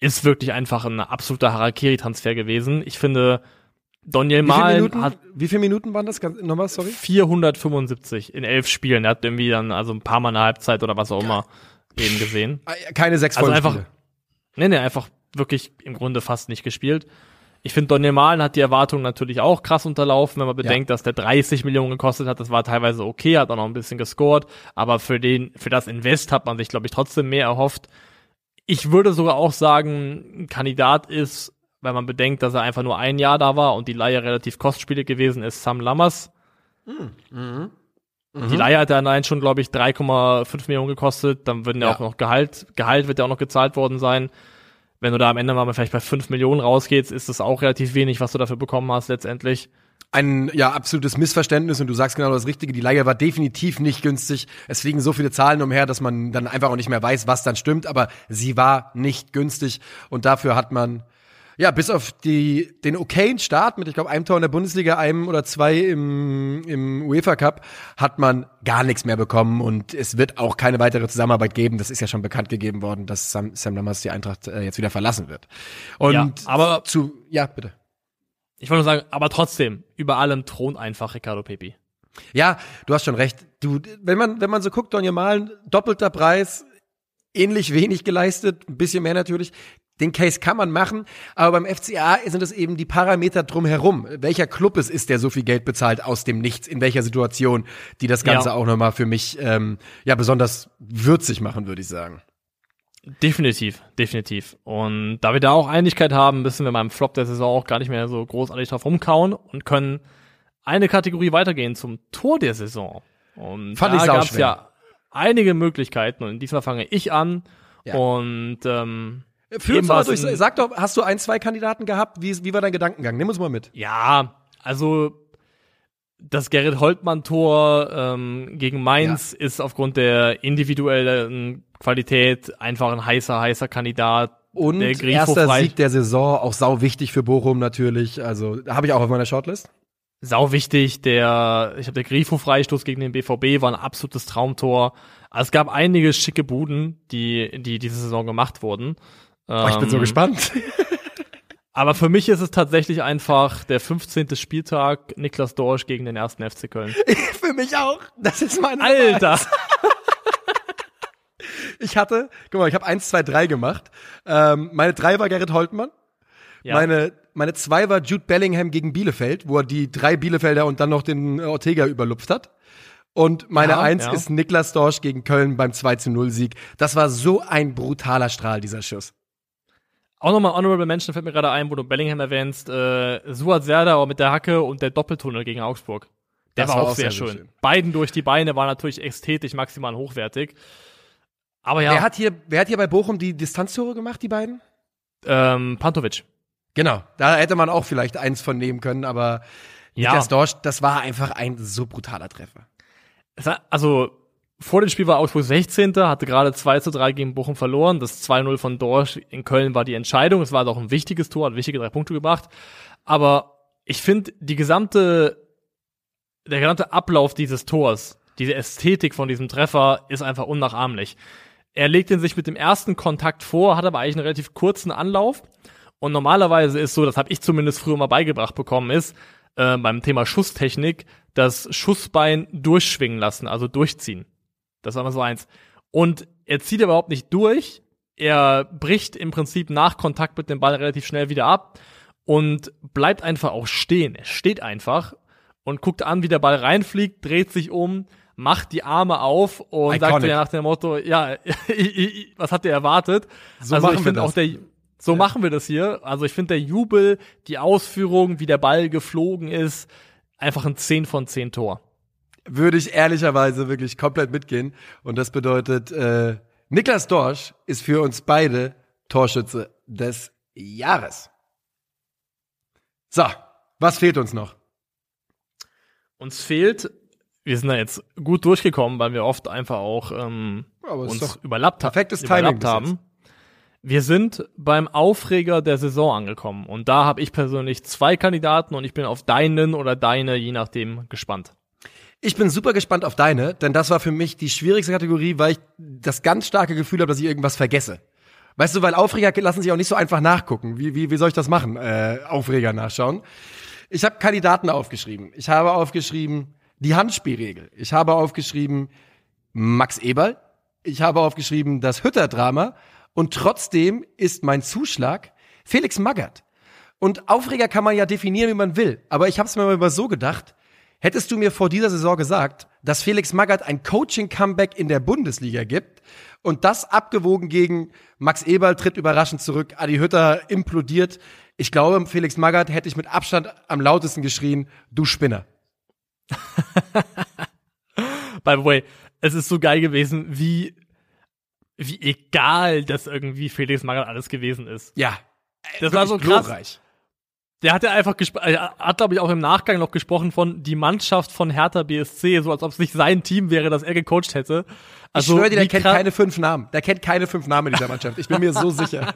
Ist wirklich einfach ein absoluter Harakiri-Transfer gewesen. Ich finde, Daniel Mahlen hat wie viele Minuten waren das? Nochmal, sorry. 475 in elf Spielen. Er hat irgendwie dann also ein paar Mal eine Halbzeit oder was auch immer eben gesehen. Keine sechs Also einfach-. Nee, nee, einfach wirklich im Grunde fast nicht gespielt. Ich finde, Daniel Mahlen hat die Erwartungen natürlich auch krass unterlaufen, wenn man bedenkt, ja. dass der 30 Millionen gekostet hat. Das war teilweise okay, hat auch noch ein bisschen gescored, aber für den, für das Invest hat man sich, glaube ich, trotzdem mehr erhofft. Ich würde sogar auch sagen, ein Kandidat ist, weil man bedenkt, dass er einfach nur ein Jahr da war und die Leihe relativ kostspielig gewesen ist, Sam Lammers. Mhm. Mhm. Die Leihe hat dann allein schon, glaube ich, 3,5 Millionen gekostet. Dann würden ja, ja auch noch Gehalt, Gehalt wird ja auch noch gezahlt worden sein wenn du da am Ende mal vielleicht bei 5 Millionen rausgehst, ist das auch relativ wenig, was du dafür bekommen hast letztendlich. Ein ja absolutes Missverständnis und du sagst genau das Richtige. Die Leihe war definitiv nicht günstig. Es fliegen so viele Zahlen umher, dass man dann einfach auch nicht mehr weiß, was dann stimmt. Aber sie war nicht günstig und dafür hat man ja, bis auf die, den okayen Start mit, ich glaube, einem Tor in der Bundesliga, einem oder zwei im, im UEFA Cup, hat man gar nichts mehr bekommen und es wird auch keine weitere Zusammenarbeit geben. Das ist ja schon bekannt gegeben worden, dass Sam, Sam Lammers die Eintracht äh, jetzt wieder verlassen wird. Und ja, aber zu, ja, bitte. Ich wollte nur sagen, aber trotzdem, über allem thront einfach Ricardo Pepi. Ja, du hast schon recht. Du, wenn man, wenn man so guckt, Donny Malen, doppelter Preis, ähnlich wenig geleistet, ein bisschen mehr natürlich. Den Case kann man machen, aber beim FCA sind es eben die Parameter drumherum. Welcher Club es ist, der so viel Geld bezahlt aus dem Nichts, in welcher Situation, die das Ganze ja. auch nochmal für mich ähm, ja besonders würzig machen, würde ich sagen. Definitiv, definitiv. Und da wir da auch Einigkeit haben, müssen wir beim Flop der Saison auch gar nicht mehr so großartig drauf rumkauen und können eine Kategorie weitergehen zum Tor der Saison. Und Fand da gab es ja einige Möglichkeiten und diesmal fange ich an. Ja. Und ähm, Führ uns mal durch. Sag doch, hast du ein, zwei Kandidaten gehabt? Wie, wie war dein Gedankengang? Nimm uns mal mit. Ja, also das Gerrit Holtmann-Tor ähm, gegen Mainz ja. ist aufgrund der individuellen Qualität einfach ein heißer, heißer Kandidat. Und der erster Sieg der Saison, auch sau wichtig für Bochum natürlich. Also habe ich auch auf meiner Shortlist. Sau wichtig, der, ich habe der Grifo-Freistoß gegen den BVB war ein absolutes Traumtor. Also es gab einige schicke Buden, die, die diese Saison gemacht wurden. Oh, ich bin so ähm, gespannt. aber für mich ist es tatsächlich einfach der 15. Spieltag Niklas Dorsch gegen den ersten FC Köln. für mich auch. Das ist mein Alter. Ich hatte, guck mal, ich habe eins, zwei, drei gemacht. Ähm, meine drei war Gerrit Holtmann. Ja. Meine, meine zwei war Jude Bellingham gegen Bielefeld, wo er die drei Bielefelder und dann noch den Ortega überlupft hat. Und meine ja, Eins ja. ist Niklas Dorsch gegen Köln beim 2 zu 0 Sieg. Das war so ein brutaler Strahl, dieser Schuss. Auch nochmal Honorable Mention fällt mir gerade ein, wo du Bellingham erwähnst. Äh, Suat Serdar mit der Hacke und der Doppeltunnel gegen Augsburg. Der war, war, auch sehr, sehr schön. schön. Beiden durch die Beine war natürlich ästhetisch maximal hochwertig. Aber ja. Wer hat hier, wer hat hier bei Bochum die Distanztore gemacht, die beiden? Ähm, Pantovic. Genau. Da hätte man auch vielleicht eins von nehmen können, aber ja. Niklas Dorsch, das war einfach ein so brutaler Treffer. Also, vor dem Spiel war Augsburg 16. hatte gerade 2 zu 3 gegen Bochum verloren. Das 2-0 von Dorsch in Köln war die Entscheidung. Es war doch ein wichtiges Tor, hat wichtige drei Punkte gebracht. Aber ich finde, die gesamte, der gesamte Ablauf dieses Tors, diese Ästhetik von diesem Treffer ist einfach unnachahmlich. Er legt ihn sich mit dem ersten Kontakt vor, hat aber eigentlich einen relativ kurzen Anlauf. Und normalerweise ist so, das habe ich zumindest früher mal beigebracht bekommen, ist äh, beim Thema Schusstechnik das Schussbein durchschwingen lassen, also durchziehen. Das war mal so eins. Und er zieht überhaupt nicht durch. Er bricht im Prinzip nach Kontakt mit dem Ball relativ schnell wieder ab und bleibt einfach auch stehen. Er steht einfach und guckt an, wie der Ball reinfliegt, dreht sich um, macht die Arme auf und Iconic. sagt ja nach dem Motto, ja, was hat der erwartet? So also ich finde auch der so ja. machen wir das hier. Also ich finde der Jubel, die Ausführung, wie der Ball geflogen ist, einfach ein 10 von 10 Tor würde ich ehrlicherweise wirklich komplett mitgehen. Und das bedeutet, äh, Niklas Dorsch ist für uns beide Torschütze des Jahres. So, was fehlt uns noch? Uns fehlt, wir sind da jetzt gut durchgekommen, weil wir oft einfach auch ähm, uns überlappt, perfektes überlappt Timing haben. Wir sind beim Aufreger der Saison angekommen und da habe ich persönlich zwei Kandidaten und ich bin auf deinen oder deine, je nachdem, gespannt. Ich bin super gespannt auf deine, denn das war für mich die schwierigste Kategorie, weil ich das ganz starke Gefühl habe, dass ich irgendwas vergesse. Weißt du, weil Aufreger lassen sich auch nicht so einfach nachgucken. Wie, wie, wie soll ich das machen? Äh, Aufreger nachschauen. Ich habe Kandidaten aufgeschrieben. Ich habe aufgeschrieben die Handspielregel. Ich habe aufgeschrieben Max Eberl. Ich habe aufgeschrieben das Hütter-Drama. Und trotzdem ist mein Zuschlag Felix Magath. Und Aufreger kann man ja definieren, wie man will. Aber ich habe es mir mal so gedacht, hättest du mir vor dieser Saison gesagt, dass Felix Magath ein Coaching-Comeback in der Bundesliga gibt und das abgewogen gegen Max Eberl tritt überraschend zurück, Adi Hütter implodiert. Ich glaube, Felix Magath hätte ich mit Abstand am lautesten geschrien, du Spinner. By the way, es ist so geil gewesen, wie, wie egal das irgendwie Felix Magath alles gewesen ist. Ja. Das war so krass. glorreich. Der hat ja einfach äh, hat, glaube ich, auch im Nachgang noch gesprochen von die Mannschaft von Hertha BSC, so als ob es nicht sein Team wäre, das er gecoacht hätte. Also, ich schwöre dir, der kennt keine fünf Namen. Der kennt keine fünf Namen in dieser Mannschaft. Ich bin mir so sicher.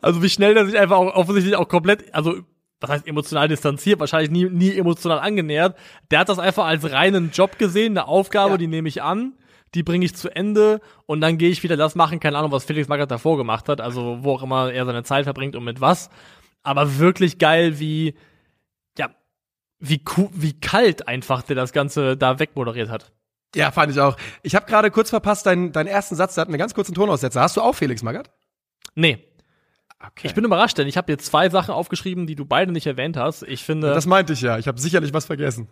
Also wie schnell der sich einfach auch offensichtlich auch komplett, also was heißt emotional distanziert, wahrscheinlich nie, nie emotional angenähert. Der hat das einfach als reinen Job gesehen, eine Aufgabe, Ja. die nehme ich an, die bringe ich zu Ende und dann gehe ich wieder das machen, keine Ahnung, was Felix Magath davor gemacht hat, also wo auch immer er seine Zeit verbringt und mit was. Aber wirklich geil, wie, ja, wie, wie kalt einfach der das Ganze da wegmoderiert hat. Ja, fand ich auch. Ich habe gerade kurz verpasst deinen, deinen ersten Satz, der hat einen ganz kurzen Tonaussetzer. Hast du auch Felix Magath? Nee, Okay. ich bin überrascht, denn ich habe jetzt zwei Sachen aufgeschrieben, die du beide nicht erwähnt hast. Ich finde. das meinte ich ja. Ich habe sicherlich was vergessen.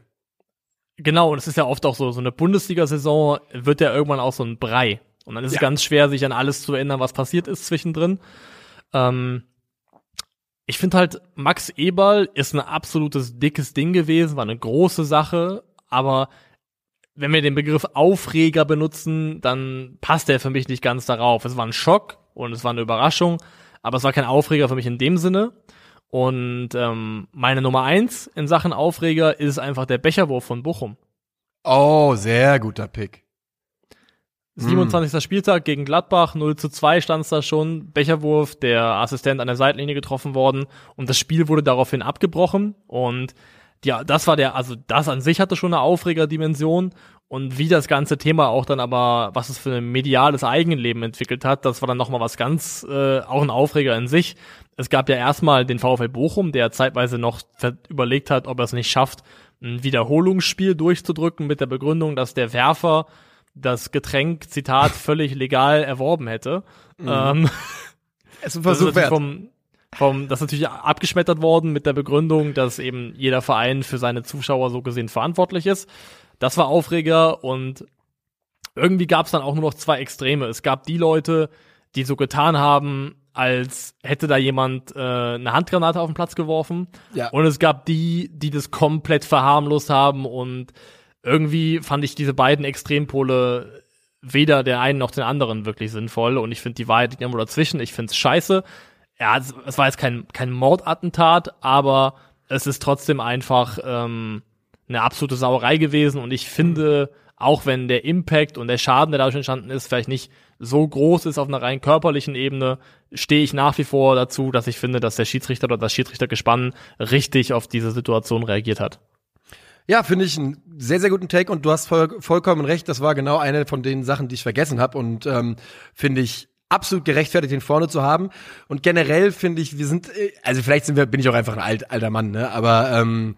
Genau, und es ist ja oft auch so, so eine Bundesliga-Saison wird ja irgendwann auch so ein Brei. Und dann ist es Ja. ganz schwer, sich an alles zu erinnern, was passiert ist zwischendrin. Ähm, ich finde halt, Max Eberl ist ein absolutes dickes Ding gewesen, war eine große Sache, aber wenn wir den Begriff Aufreger benutzen, dann passt der für mich nicht ganz darauf. Es war ein Schock und es war eine Überraschung, aber es war kein Aufreger für mich in dem Sinne. Und ähm, meine Nummer eins in Sachen Aufreger ist einfach der Becherwurf von Bochum. Oh, sehr guter Pick. 27. Spieltag gegen Gladbach, 0 zu 2 stand es da schon. Becherwurf, der Assistent an der Seitenlinie getroffen worden und das Spiel wurde daraufhin abgebrochen. Und ja, das war der, also das an sich hatte schon eine Aufregerdimension. Und wie das ganze Thema auch dann aber, was es für ein mediales Eigenleben entwickelt hat, das war dann nochmal was ganz, äh, auch ein Aufreger in sich. Es gab ja erstmal den VfL Bochum, der zeitweise noch überlegt hat, ob er es nicht schafft, ein Wiederholungsspiel durchzudrücken mit der Begründung, dass der Werfer das Getränk, Zitat, völlig legal erworben hätte. Ähm, Es ist ein Versuch wert. vom, vom, das ist natürlich abgeschmettert worden mit der Begründung, dass eben jeder Verein für seine Zuschauer so gesehen verantwortlich ist. Das war Aufreger und irgendwie gab es dann auch nur noch zwei Extreme. Es gab die Leute, die so getan haben, als hätte da jemand äh, eine Handgranate auf den Platz geworfen. Ja. Und es gab die, die das komplett verharmlost haben und irgendwie fand ich diese beiden Extrempole weder der einen noch den anderen wirklich sinnvoll und ich finde die Wahrheit liegt irgendwo dazwischen. Ich finde es scheiße. Ja, es, es war jetzt kein, kein Mordattentat, aber es ist trotzdem einfach ähm, eine absolute Sauerei gewesen und ich finde, auch wenn der Impact und der Schaden, der dadurch entstanden ist, vielleicht nicht so groß ist auf einer rein körperlichen Ebene, stehe ich nach wie vor dazu, dass ich finde, dass der Schiedsrichter oder das Schiedsrichtergespann richtig auf diese Situation reagiert hat. Ja, finde ich einen sehr, sehr guten Take und du hast voll, vollkommen recht. Das war genau eine von den Sachen, die ich vergessen habe und ähm, finde ich absolut gerechtfertigt, den vorne zu haben. Und generell finde ich, wir sind, äh, also vielleicht sind wir, bin ich auch einfach ein alt, alter Mann, ne? Aber ähm,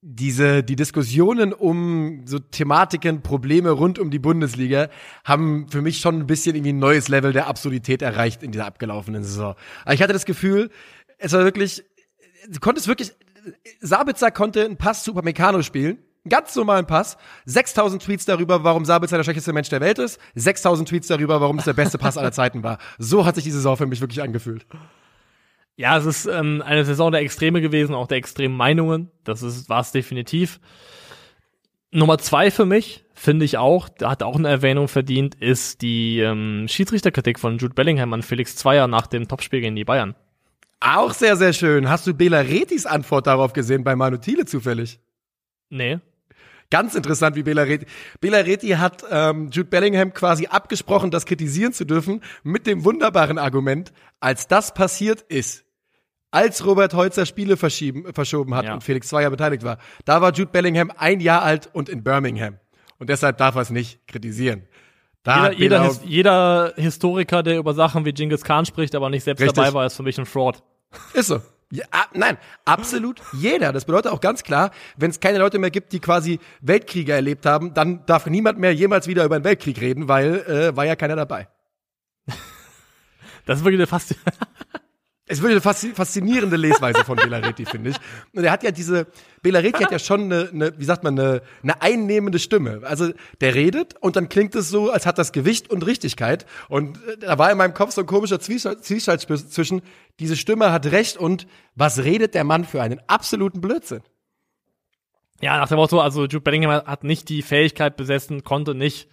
diese die Diskussionen um so Thematiken, Probleme rund um die Bundesliga haben für mich schon ein bisschen irgendwie ein neues Level der Absurdität erreicht in dieser abgelaufenen Saison. Aber ich hatte das Gefühl, es war wirklich, du konntest wirklich, Sabitzer konnte einen Pass zu Upamecano spielen, ganz normalen Pass, 6000 Tweets darüber, warum Sabitzer der schlechteste Mensch der Welt ist, 6000 Tweets darüber, warum es der beste Pass aller Zeiten war. So hat sich die Saison für mich wirklich angefühlt. Ja, es ist ähm, eine Saison der Extreme gewesen, auch der extremen Meinungen. Das ist war es definitiv. Nummer zwei für mich, finde ich auch, hat auch eine Erwähnung verdient, ist die ähm, Schiedsrichterkritik von Jude Bellingham an Felix Zweier nach dem Topspiel gegen die Bayern. Auch sehr, sehr schön. Hast du Bela Retis Antwort darauf gesehen bei Manu Thiele zufällig? Nee. Ganz interessant, wie Bela Reti. Bela Reti hat ähm, Jude Bellingham quasi abgesprochen, das kritisieren zu dürfen, mit dem wunderbaren Argument, als das passiert ist, als Robert Holzer Spiele verschoben hat Ja. und Felix Zweier beteiligt war, da war Jude Bellingham ein Jahr alt und in Birmingham. Und deshalb darf er es nicht kritisieren. Da Jeder, jeder, His jeder Historiker, der über Sachen wie Genghis Khan spricht, aber nicht selbst Richtig. dabei war, ist für mich ein Fraud. Ist so. Ja, ah, nein, absolut jeder. Das bedeutet auch ganz klar, wenn es keine Leute mehr gibt, die quasi Weltkriege erlebt haben, dann darf niemand mehr jemals wieder über einen Weltkrieg reden, weil äh, war ja keiner dabei. Das ist wirklich fast. Es wird eine faszinierende Lesweise von Belareti, finde ich. Und er hat ja diese, Belareti hat ja schon eine, eine wie sagt man, eine, eine einnehmende Stimme. Also der redet und dann klingt es so, als hat das Gewicht und Richtigkeit. Und äh, da war in meinem Kopf so ein komischer Zwiespalt zwischen, diese Stimme hat recht und was redet der Mann für einen absoluten Blödsinn. Ja, nach dem Motto, also Jude Bellingham hat nicht die Fähigkeit besessen, konnte nicht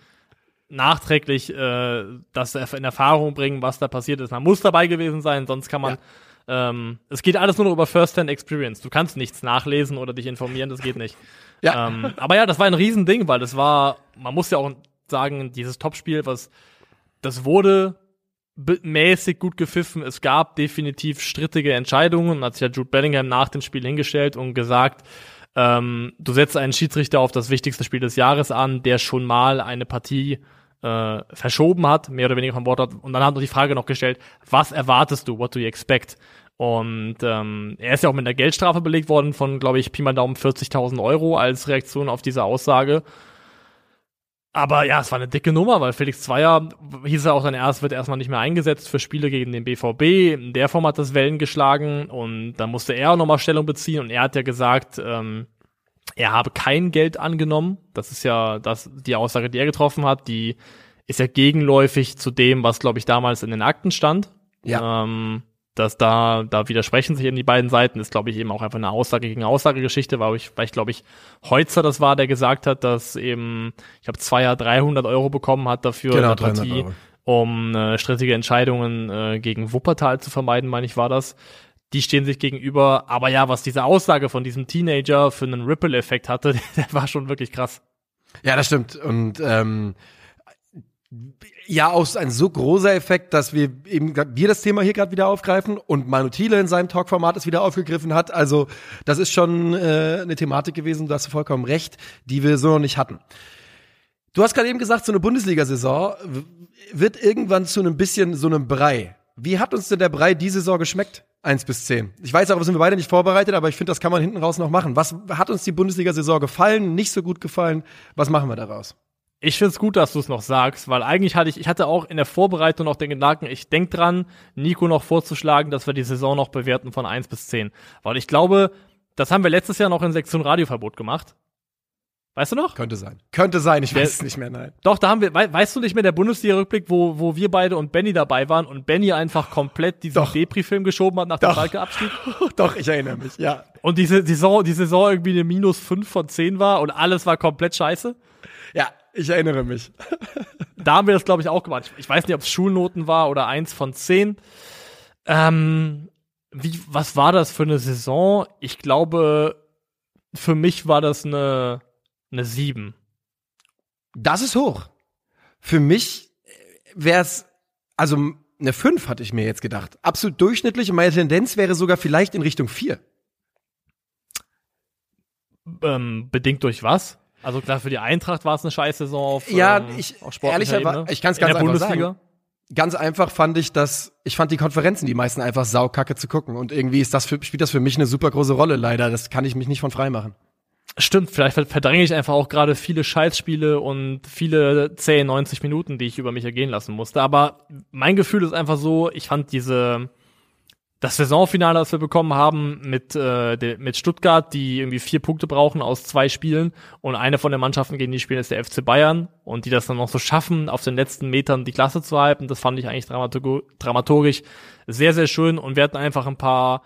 nachträglich äh, das in Erfahrung bringen, was da passiert ist. Man muss dabei gewesen sein, sonst kann man. Ja. Ähm, es geht alles nur noch über First-Hand-Experience. Du kannst nichts nachlesen oder dich informieren, das geht nicht. Ja. Ähm, aber ja, das war ein Riesending, weil das war, man muss ja auch sagen, dieses Topspiel, was das wurde mäßig gut gepfiffen. Es gab definitiv strittige Entscheidungen. Hat sich ja Jude Bellingham nach dem Spiel hingestellt und gesagt, ähm, du setzt einen Schiedsrichter auf das wichtigste Spiel des Jahres an, der schon mal eine Partie äh, verschoben hat, mehr oder weniger vom Wort hat. Und dann hat noch die Frage noch gestellt, was erwartest du, what do you expect? Und ähm, er ist ja auch mit einer Geldstrafe belegt worden von, glaube ich, Pi mal Daumen 40.000 Euro als Reaktion auf diese Aussage. Aber ja, es war eine dicke Nummer, weil Felix Zweier hieß er auch dann erst, wird erstmal nicht mehr eingesetzt für Spiele gegen den BVB. In der Form hat das Wellen geschlagen und dann musste er auch nochmal Stellung beziehen und er hat ja gesagt, ähm, er habe kein Geld angenommen. Das ist ja das, die Aussage, die er getroffen hat, die ist ja gegenläufig zu dem, was, glaube ich, damals in den Akten stand. Ja. Ähm, dass da, da widersprechen sich eben die beiden Seiten, ist, glaube ich, eben auch einfach eine Aussage gegen Aussagegeschichte, weil ich, weil ich glaube ich, Heutzer das war, der gesagt hat, dass eben, ich habe zwei Jahr 300 Euro bekommen hat dafür genau, eine Partie, um äh, strittige Entscheidungen äh, gegen Wuppertal zu vermeiden, meine ich, war das die stehen sich gegenüber. Aber ja, was diese Aussage von diesem Teenager für einen Ripple-Effekt hatte, der war schon wirklich krass. Ja, das stimmt. Und ähm, ja, auch ein so großer Effekt, dass wir eben wir das Thema hier gerade wieder aufgreifen und Manu Thiele in seinem Talkformat es wieder aufgegriffen hat. Also das ist schon äh, eine Thematik gewesen, du hast vollkommen recht, die wir so noch nicht hatten. Du hast gerade eben gesagt, so eine Bundesliga-Saison wird irgendwann zu einem bisschen so einem Brei. Wie hat uns denn der Brei diese Saison geschmeckt? Eins bis zehn. Ich weiß auch, wir sind beide nicht vorbereitet, aber ich finde, das kann man hinten raus noch machen. Was hat uns die Bundesliga-Saison gefallen, nicht so gut gefallen? Was machen wir daraus? Ich finde es gut, dass du es noch sagst, weil eigentlich hatte ich, ich hatte auch in der Vorbereitung noch den Gedanken, ich denk dran, Nico noch vorzuschlagen, dass wir die Saison noch bewerten von eins bis zehn, Weil ich glaube, das haben wir letztes Jahr noch in Sektion Radioverbot gemacht. Weißt du noch? Könnte sein. Könnte sein, ich weiß es nicht mehr, nein. Doch, da haben wir, we weißt du nicht mehr, der Bundesliga-Rückblick, wo, wo wir beide und Benny dabei waren und Benny einfach komplett diesen Depri-Film geschoben hat nach dem Schalke-Abstieg? Doch, ich erinnere mich, ja. Und diese Saison, die Saison irgendwie eine minus fünf von zehn war und alles war komplett scheiße? Ja, ich erinnere mich. da haben wir das, glaube ich, auch gemacht. Ich weiß nicht, ob es Schulnoten war oder eins von zehn. Ähm, wie, was war das für eine Saison? Ich glaube, für mich war das eine eine 7. Das ist hoch. Für mich wäre es, also eine 5 hatte ich mir jetzt gedacht. Absolut durchschnittlich und meine Tendenz wäre sogar vielleicht in Richtung 4. Ähm, bedingt durch was? Also klar, für die Eintracht war es eine scheiß Saison auf Ja, ähm, ich, auf ehrlicherweise, ich kann es ganz einfach Bundesliga? sagen. Ganz einfach fand ich das, ich fand die Konferenzen die meisten einfach saukacke zu gucken und irgendwie ist das für, spielt das für mich eine super große Rolle leider. Das kann ich mich nicht von frei machen. Stimmt, vielleicht verdränge ich einfach auch gerade viele Scheißspiele und viele 10, 90 Minuten, die ich über mich ergehen lassen musste. Aber mein Gefühl ist einfach so, ich fand diese, das Saisonfinale, das wir bekommen haben mit, äh, de, mit Stuttgart, die irgendwie vier Punkte brauchen aus zwei Spielen und eine von den Mannschaften, gegen die spielen, ist der FC Bayern und die das dann noch so schaffen, auf den letzten Metern die Klasse zu halten, das fand ich eigentlich dramaturgisch sehr, sehr schön und wir hatten einfach ein paar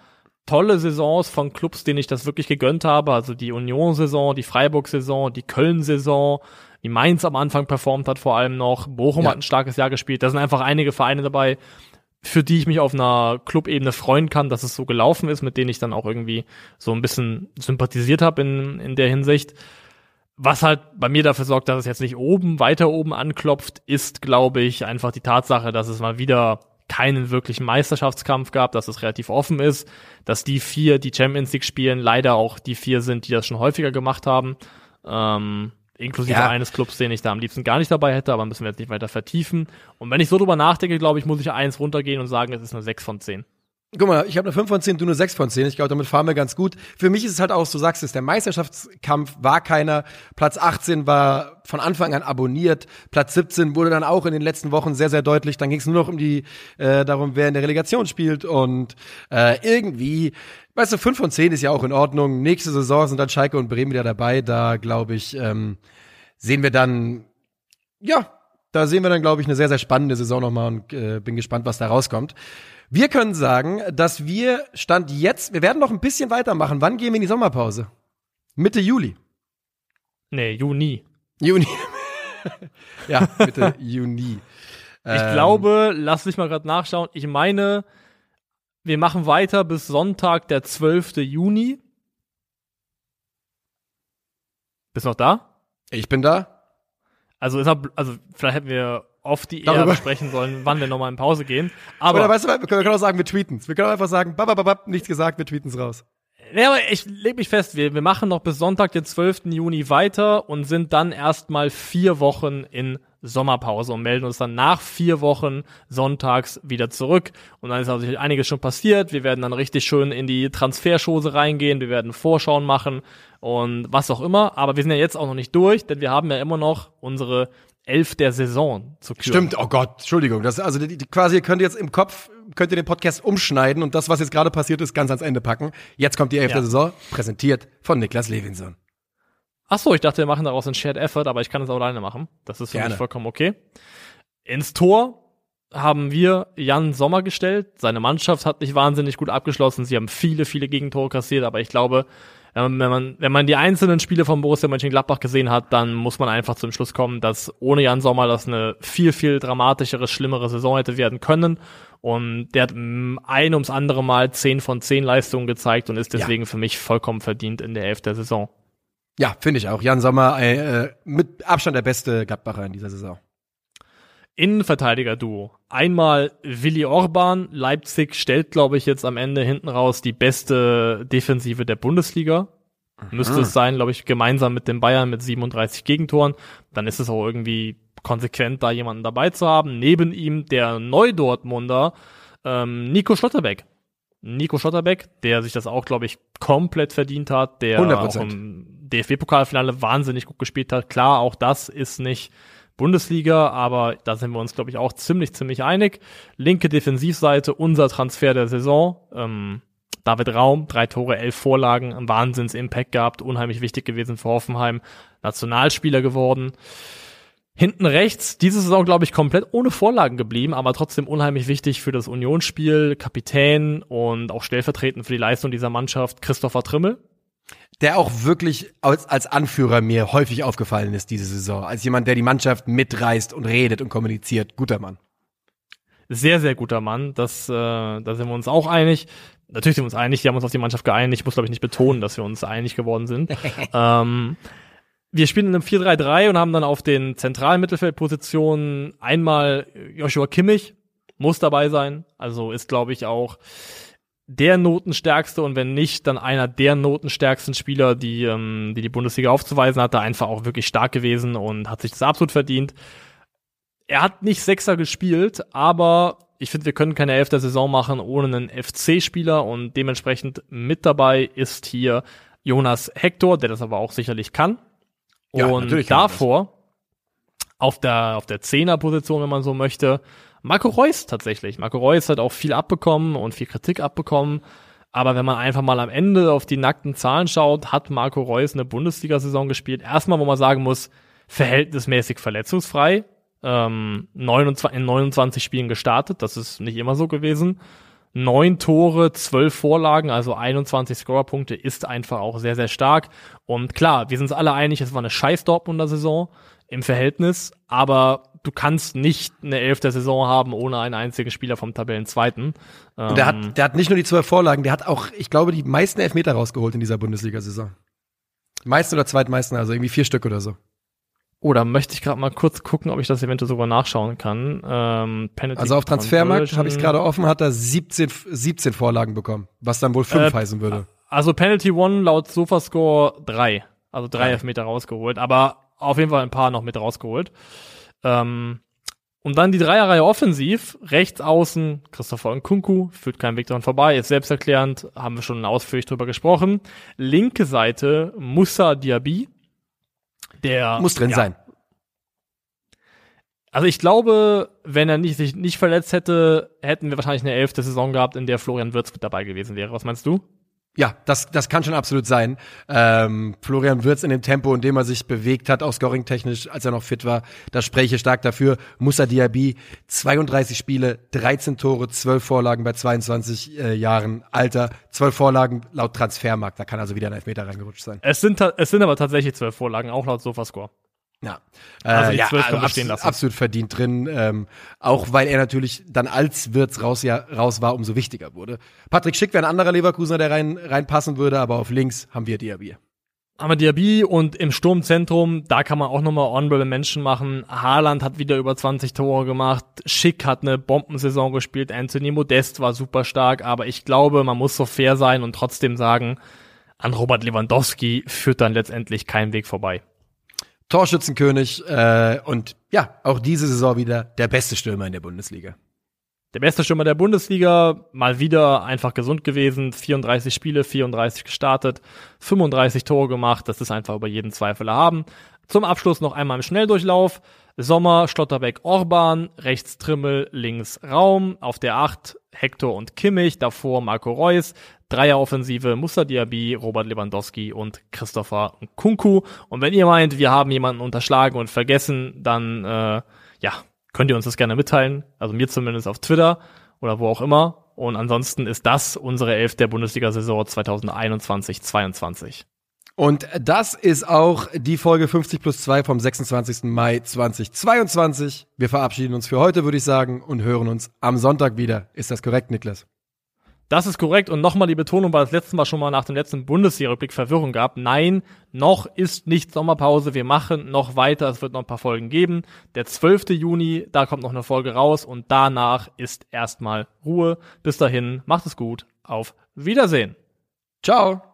tolle Saisons von Clubs, denen ich das wirklich gegönnt habe. Also die Union-Saison, die Freiburg-Saison, die Köln-Saison, die Mainz am Anfang performt hat vor allem noch. Bochum ja. hat ein starkes Jahr gespielt. Da sind einfach einige Vereine dabei, für die ich mich auf einer Clubebene freuen kann, dass es so gelaufen ist, mit denen ich dann auch irgendwie so ein bisschen sympathisiert habe in, in der Hinsicht. Was halt bei mir dafür sorgt, dass es jetzt nicht oben, weiter oben anklopft, ist, glaube ich, einfach die Tatsache, dass es mal wieder keinen wirklichen Meisterschaftskampf gab, dass es relativ offen ist, dass die vier, die Champions League spielen, leider auch die vier sind, die das schon häufiger gemacht haben. Ähm, inklusive ja. eines Clubs, den ich da am liebsten gar nicht dabei hätte, aber müssen wir jetzt nicht weiter vertiefen. Und wenn ich so drüber nachdenke, glaube ich, muss ich eins runtergehen und sagen, es ist eine 6 von 10. Guck mal, ich habe eine 5 von 10, du eine 6 von 10. Ich glaube, damit fahren wir ganz gut. Für mich ist es halt auch, du sagst es, der Meisterschaftskampf war keiner. Platz 18 war von Anfang an abonniert. Platz 17 wurde dann auch in den letzten Wochen sehr, sehr deutlich. Dann ging es nur noch um die, äh, darum, wer in der Relegation spielt. Und äh, irgendwie, weißt du, 5 von 10 ist ja auch in Ordnung. Nächste Saison sind dann Schalke und Bremen wieder dabei. Da, glaube ich, ähm, sehen wir dann, ja, da sehen wir dann, glaube ich, eine sehr, sehr spannende Saison nochmal und äh, bin gespannt, was da rauskommt. Wir können sagen, dass wir Stand jetzt, wir werden noch ein bisschen weitermachen. Wann gehen wir in die Sommerpause? Mitte Juli. Nee, Juni. Juni. ja, Mitte Juni. Ich ähm, glaube, lass mich mal gerade nachschauen. Ich meine, wir machen weiter bis Sonntag, der 12. Juni. Bist du noch da? Ich bin da. Also, ist also vielleicht hätten wir oft die eher besprechen sollen, wann wir nochmal in Pause gehen. Aber Oder weißt du, wir können, auch sagen, wir tweeten's. Wir können einfach sagen, babababab, nichts gesagt, wir tweeten's raus. Ja, aber ich leg mich fest, wir, wir machen noch bis Sonntag, den 12. Juni weiter und sind dann erstmal vier Wochen in Sommerpause und melden uns dann nach vier Wochen sonntags wieder zurück. Und dann ist also einiges schon passiert. Wir werden dann richtig schön in die Transferschose reingehen. Wir werden Vorschauen machen und was auch immer. Aber wir sind ja jetzt auch noch nicht durch, denn wir haben ja immer noch unsere elf der Saison zu küren. Stimmt, oh Gott, Entschuldigung. Das, also die, die, quasi, ihr könnt jetzt im Kopf, könnt ihr den Podcast umschneiden und das, was jetzt gerade passiert ist, ganz ans Ende packen. Jetzt kommt die elfte ja. Saison, präsentiert von Niklas Levinson. Ach so, ich dachte, wir machen daraus ein Shared Effort, aber ich kann es auch alleine machen. Das ist für Gerne. mich vollkommen okay. Ins Tor haben wir Jan Sommer gestellt. Seine Mannschaft hat nicht wahnsinnig gut abgeschlossen. Sie haben viele, viele Gegentore kassiert, aber ich glaube, wenn man, wenn man die einzelnen Spiele von Borussia Mönchengladbach gesehen hat, dann muss man einfach zum Schluss kommen, dass ohne Jan Sommer das eine viel, viel dramatischere, schlimmere Saison hätte werden können. Und der hat ein ums andere Mal 10 von 10 Leistungen gezeigt und ist deswegen ja. für mich vollkommen verdient in der Elf der Saison. Ja, finde ich auch. Jan Sommer äh, mit Abstand der beste Gladbacher in dieser Saison. Innenverteidiger-Duo. Einmal Willi Orban. Leipzig stellt, glaube ich, jetzt am Ende hinten raus die beste Defensive der Bundesliga. Aha. Müsste es sein, glaube ich, gemeinsam mit den Bayern mit 37 Gegentoren. Dann ist es auch irgendwie konsequent, da jemanden dabei zu haben. Neben ihm der Neudortmunder ähm, Nico Schlotterbeck. Nico Schlotterbeck, der sich das auch, glaube ich, komplett verdient hat, der 100%. auch im DFB-Pokalfinale wahnsinnig gut gespielt hat. Klar, auch das ist nicht Bundesliga, aber da sind wir uns, glaube ich, auch ziemlich, ziemlich einig. Linke Defensivseite, unser Transfer der Saison. Ähm, David Raum, drei Tore, elf Vorlagen, ein Wahnsinns-Impact gehabt, unheimlich wichtig gewesen für Hoffenheim, Nationalspieler geworden. Hinten rechts, diese Saison, glaube ich, komplett ohne Vorlagen geblieben, aber trotzdem unheimlich wichtig für das Unionsspiel, Kapitän und auch stellvertretend für die Leistung dieser Mannschaft, Christopher Trimmel, der auch wirklich als, als Anführer mir häufig aufgefallen ist diese Saison. Als jemand, der die Mannschaft mitreißt und redet und kommuniziert. Guter Mann. Sehr, sehr guter Mann. Das, äh, da sind wir uns auch einig. Natürlich sind wir uns einig, wir haben uns auf die Mannschaft geeinigt. Ich muss, glaube ich, nicht betonen, dass wir uns einig geworden sind. ähm, wir spielen in einem 4-3-3 und haben dann auf den zentralen Mittelfeldpositionen einmal Joshua Kimmich, muss dabei sein. Also ist, glaube ich, auch der notenstärkste und wenn nicht, dann einer der notenstärksten Spieler, die ähm, die, die Bundesliga aufzuweisen hatte, einfach auch wirklich stark gewesen und hat sich das absolut verdient. Er hat nicht Sechser gespielt, aber ich finde, wir können keine elfte Saison machen ohne einen FC-Spieler und dementsprechend mit dabei ist hier Jonas Hector, der das aber auch sicherlich kann. Ja, und davor auf der auf der Zehner-Position, wenn man so möchte, Marco Reus tatsächlich. Marco Reus hat auch viel abbekommen und viel Kritik abbekommen. Aber wenn man einfach mal am Ende auf die nackten Zahlen schaut, hat Marco Reus eine Bundesliga-Saison gespielt. Erstmal, wo man sagen muss, verhältnismäßig verletzungsfrei. Ähm, 29, in 29 Spielen gestartet. Das ist nicht immer so gewesen. Neun Tore, zwölf Vorlagen, also 21 Scorerpunkte ist einfach auch sehr, sehr stark. Und klar, wir sind uns alle einig, es war eine scheiß Dortmunder Saison im Verhältnis, aber du kannst nicht eine elfte Saison haben ohne einen einzigen Spieler vom Tabellenzweiten. Und der hat, ähm, der hat nicht nur die zwölf Vorlagen, der hat auch, ich glaube, die meisten Elfmeter rausgeholt in dieser Bundesliga-Saison. Meisten oder zweitmeisten, also irgendwie vier Stück oder so. Oder möchte ich gerade mal kurz gucken, ob ich das eventuell sogar nachschauen kann. Ähm, also auf Transfermarkt habe ich es gerade offen, hat er 17, 17 Vorlagen bekommen, was dann wohl fünf äh, heißen würde. Also Penalty One laut Sofascore drei. Also drei Elfmeter rausgeholt, aber auf jeden Fall ein paar noch mit rausgeholt. Ähm, Und dann die Dreierreihe offensiv, rechts außen Christopher Nkunku, führt kein Weg daran vorbei, ist selbsterklärend, haben wir schon ausführlich drüber gesprochen. Linke Seite Musa Diaby, der muss drin ja, sein. Also ich glaube, wenn er nicht, sich nicht verletzt hätte, hätten wir wahrscheinlich eine elfte Saison gehabt, in der Florian Wirtz mit dabei gewesen wäre. Was meinst du? Ja, das, das kann schon absolut sein. Ähm, Florian Wirtz in dem Tempo, in dem er sich bewegt hat, auch scoring-technisch, als er noch fit war, das spreche stark dafür. Musa Diaby, 32 Spiele, 13 Tore, 12 Vorlagen bei 22 äh, Jahren Alter, 12 Vorlagen laut Transfermarkt, da kann also wieder ein Elfmeter reingerutscht sein. Es sind, es sind aber tatsächlich 12 Vorlagen, auch laut Sofascore. Ja, Also äh, die ja, zwölf also können wir stehen lassen. absolut verdient drin. Ähm, auch weil er natürlich dann als Wirtz raus, ja, raus war, umso wichtiger wurde. Patrick Schick wäre ein anderer Leverkusener, der rein, reinpassen würde, aber auf links haben wir Diaby. Haben wir Diaby und im Sturmzentrum, da kann man auch nochmal honorable Menschen machen. Haaland hat wieder über 20 Tore gemacht. Schick hat eine Bombensaison gespielt. Anthony Modest war super stark. Aber ich glaube, man muss so fair sein und trotzdem sagen, an Robert Lewandowski führt dann letztendlich kein Weg vorbei. Torschützenkönig äh, und ja, auch diese Saison wieder der beste Stürmer in der Bundesliga. Der beste Stürmer der Bundesliga, mal wieder einfach gesund gewesen, 34 Spiele, 34 gestartet, 35 Tore gemacht, das ist einfach über jeden Zweifel erhaben. Zum Abschluss noch einmal im Schnelldurchlauf. Sommer, Schlotterbeck, Orban, rechts Trimmel, links Raum, auf der 8 Hector und Kimmich, davor Marco Reus, Dreieroffensive Musa Diaby, Robert Lewandowski und Christopher Kunku. Und wenn ihr meint, wir haben jemanden unterschlagen und vergessen, dann äh, ja, könnt ihr uns das gerne mitteilen. Also mir zumindest auf Twitter oder wo auch immer. Und ansonsten ist das unsere Elf der Bundesliga-Saison 2021-22. Und das ist auch die Folge 50 plus 2 vom 26. Mai 2022. Wir verabschieden uns für heute, würde ich sagen, und hören uns am Sonntag wieder. Ist das korrekt, Niklas? Das ist korrekt und nochmal die Betonung, weil es letztes Mal schon mal nach dem letzten Bundesliga-Rückblick Verwirrung gab. Nein, noch ist nicht Sommerpause. Wir machen noch weiter. Es wird noch ein paar Folgen geben. Der 12. Juni, da kommt noch eine Folge raus und danach ist erstmal Ruhe. Bis dahin, macht es gut. Auf Wiedersehen. Ciao.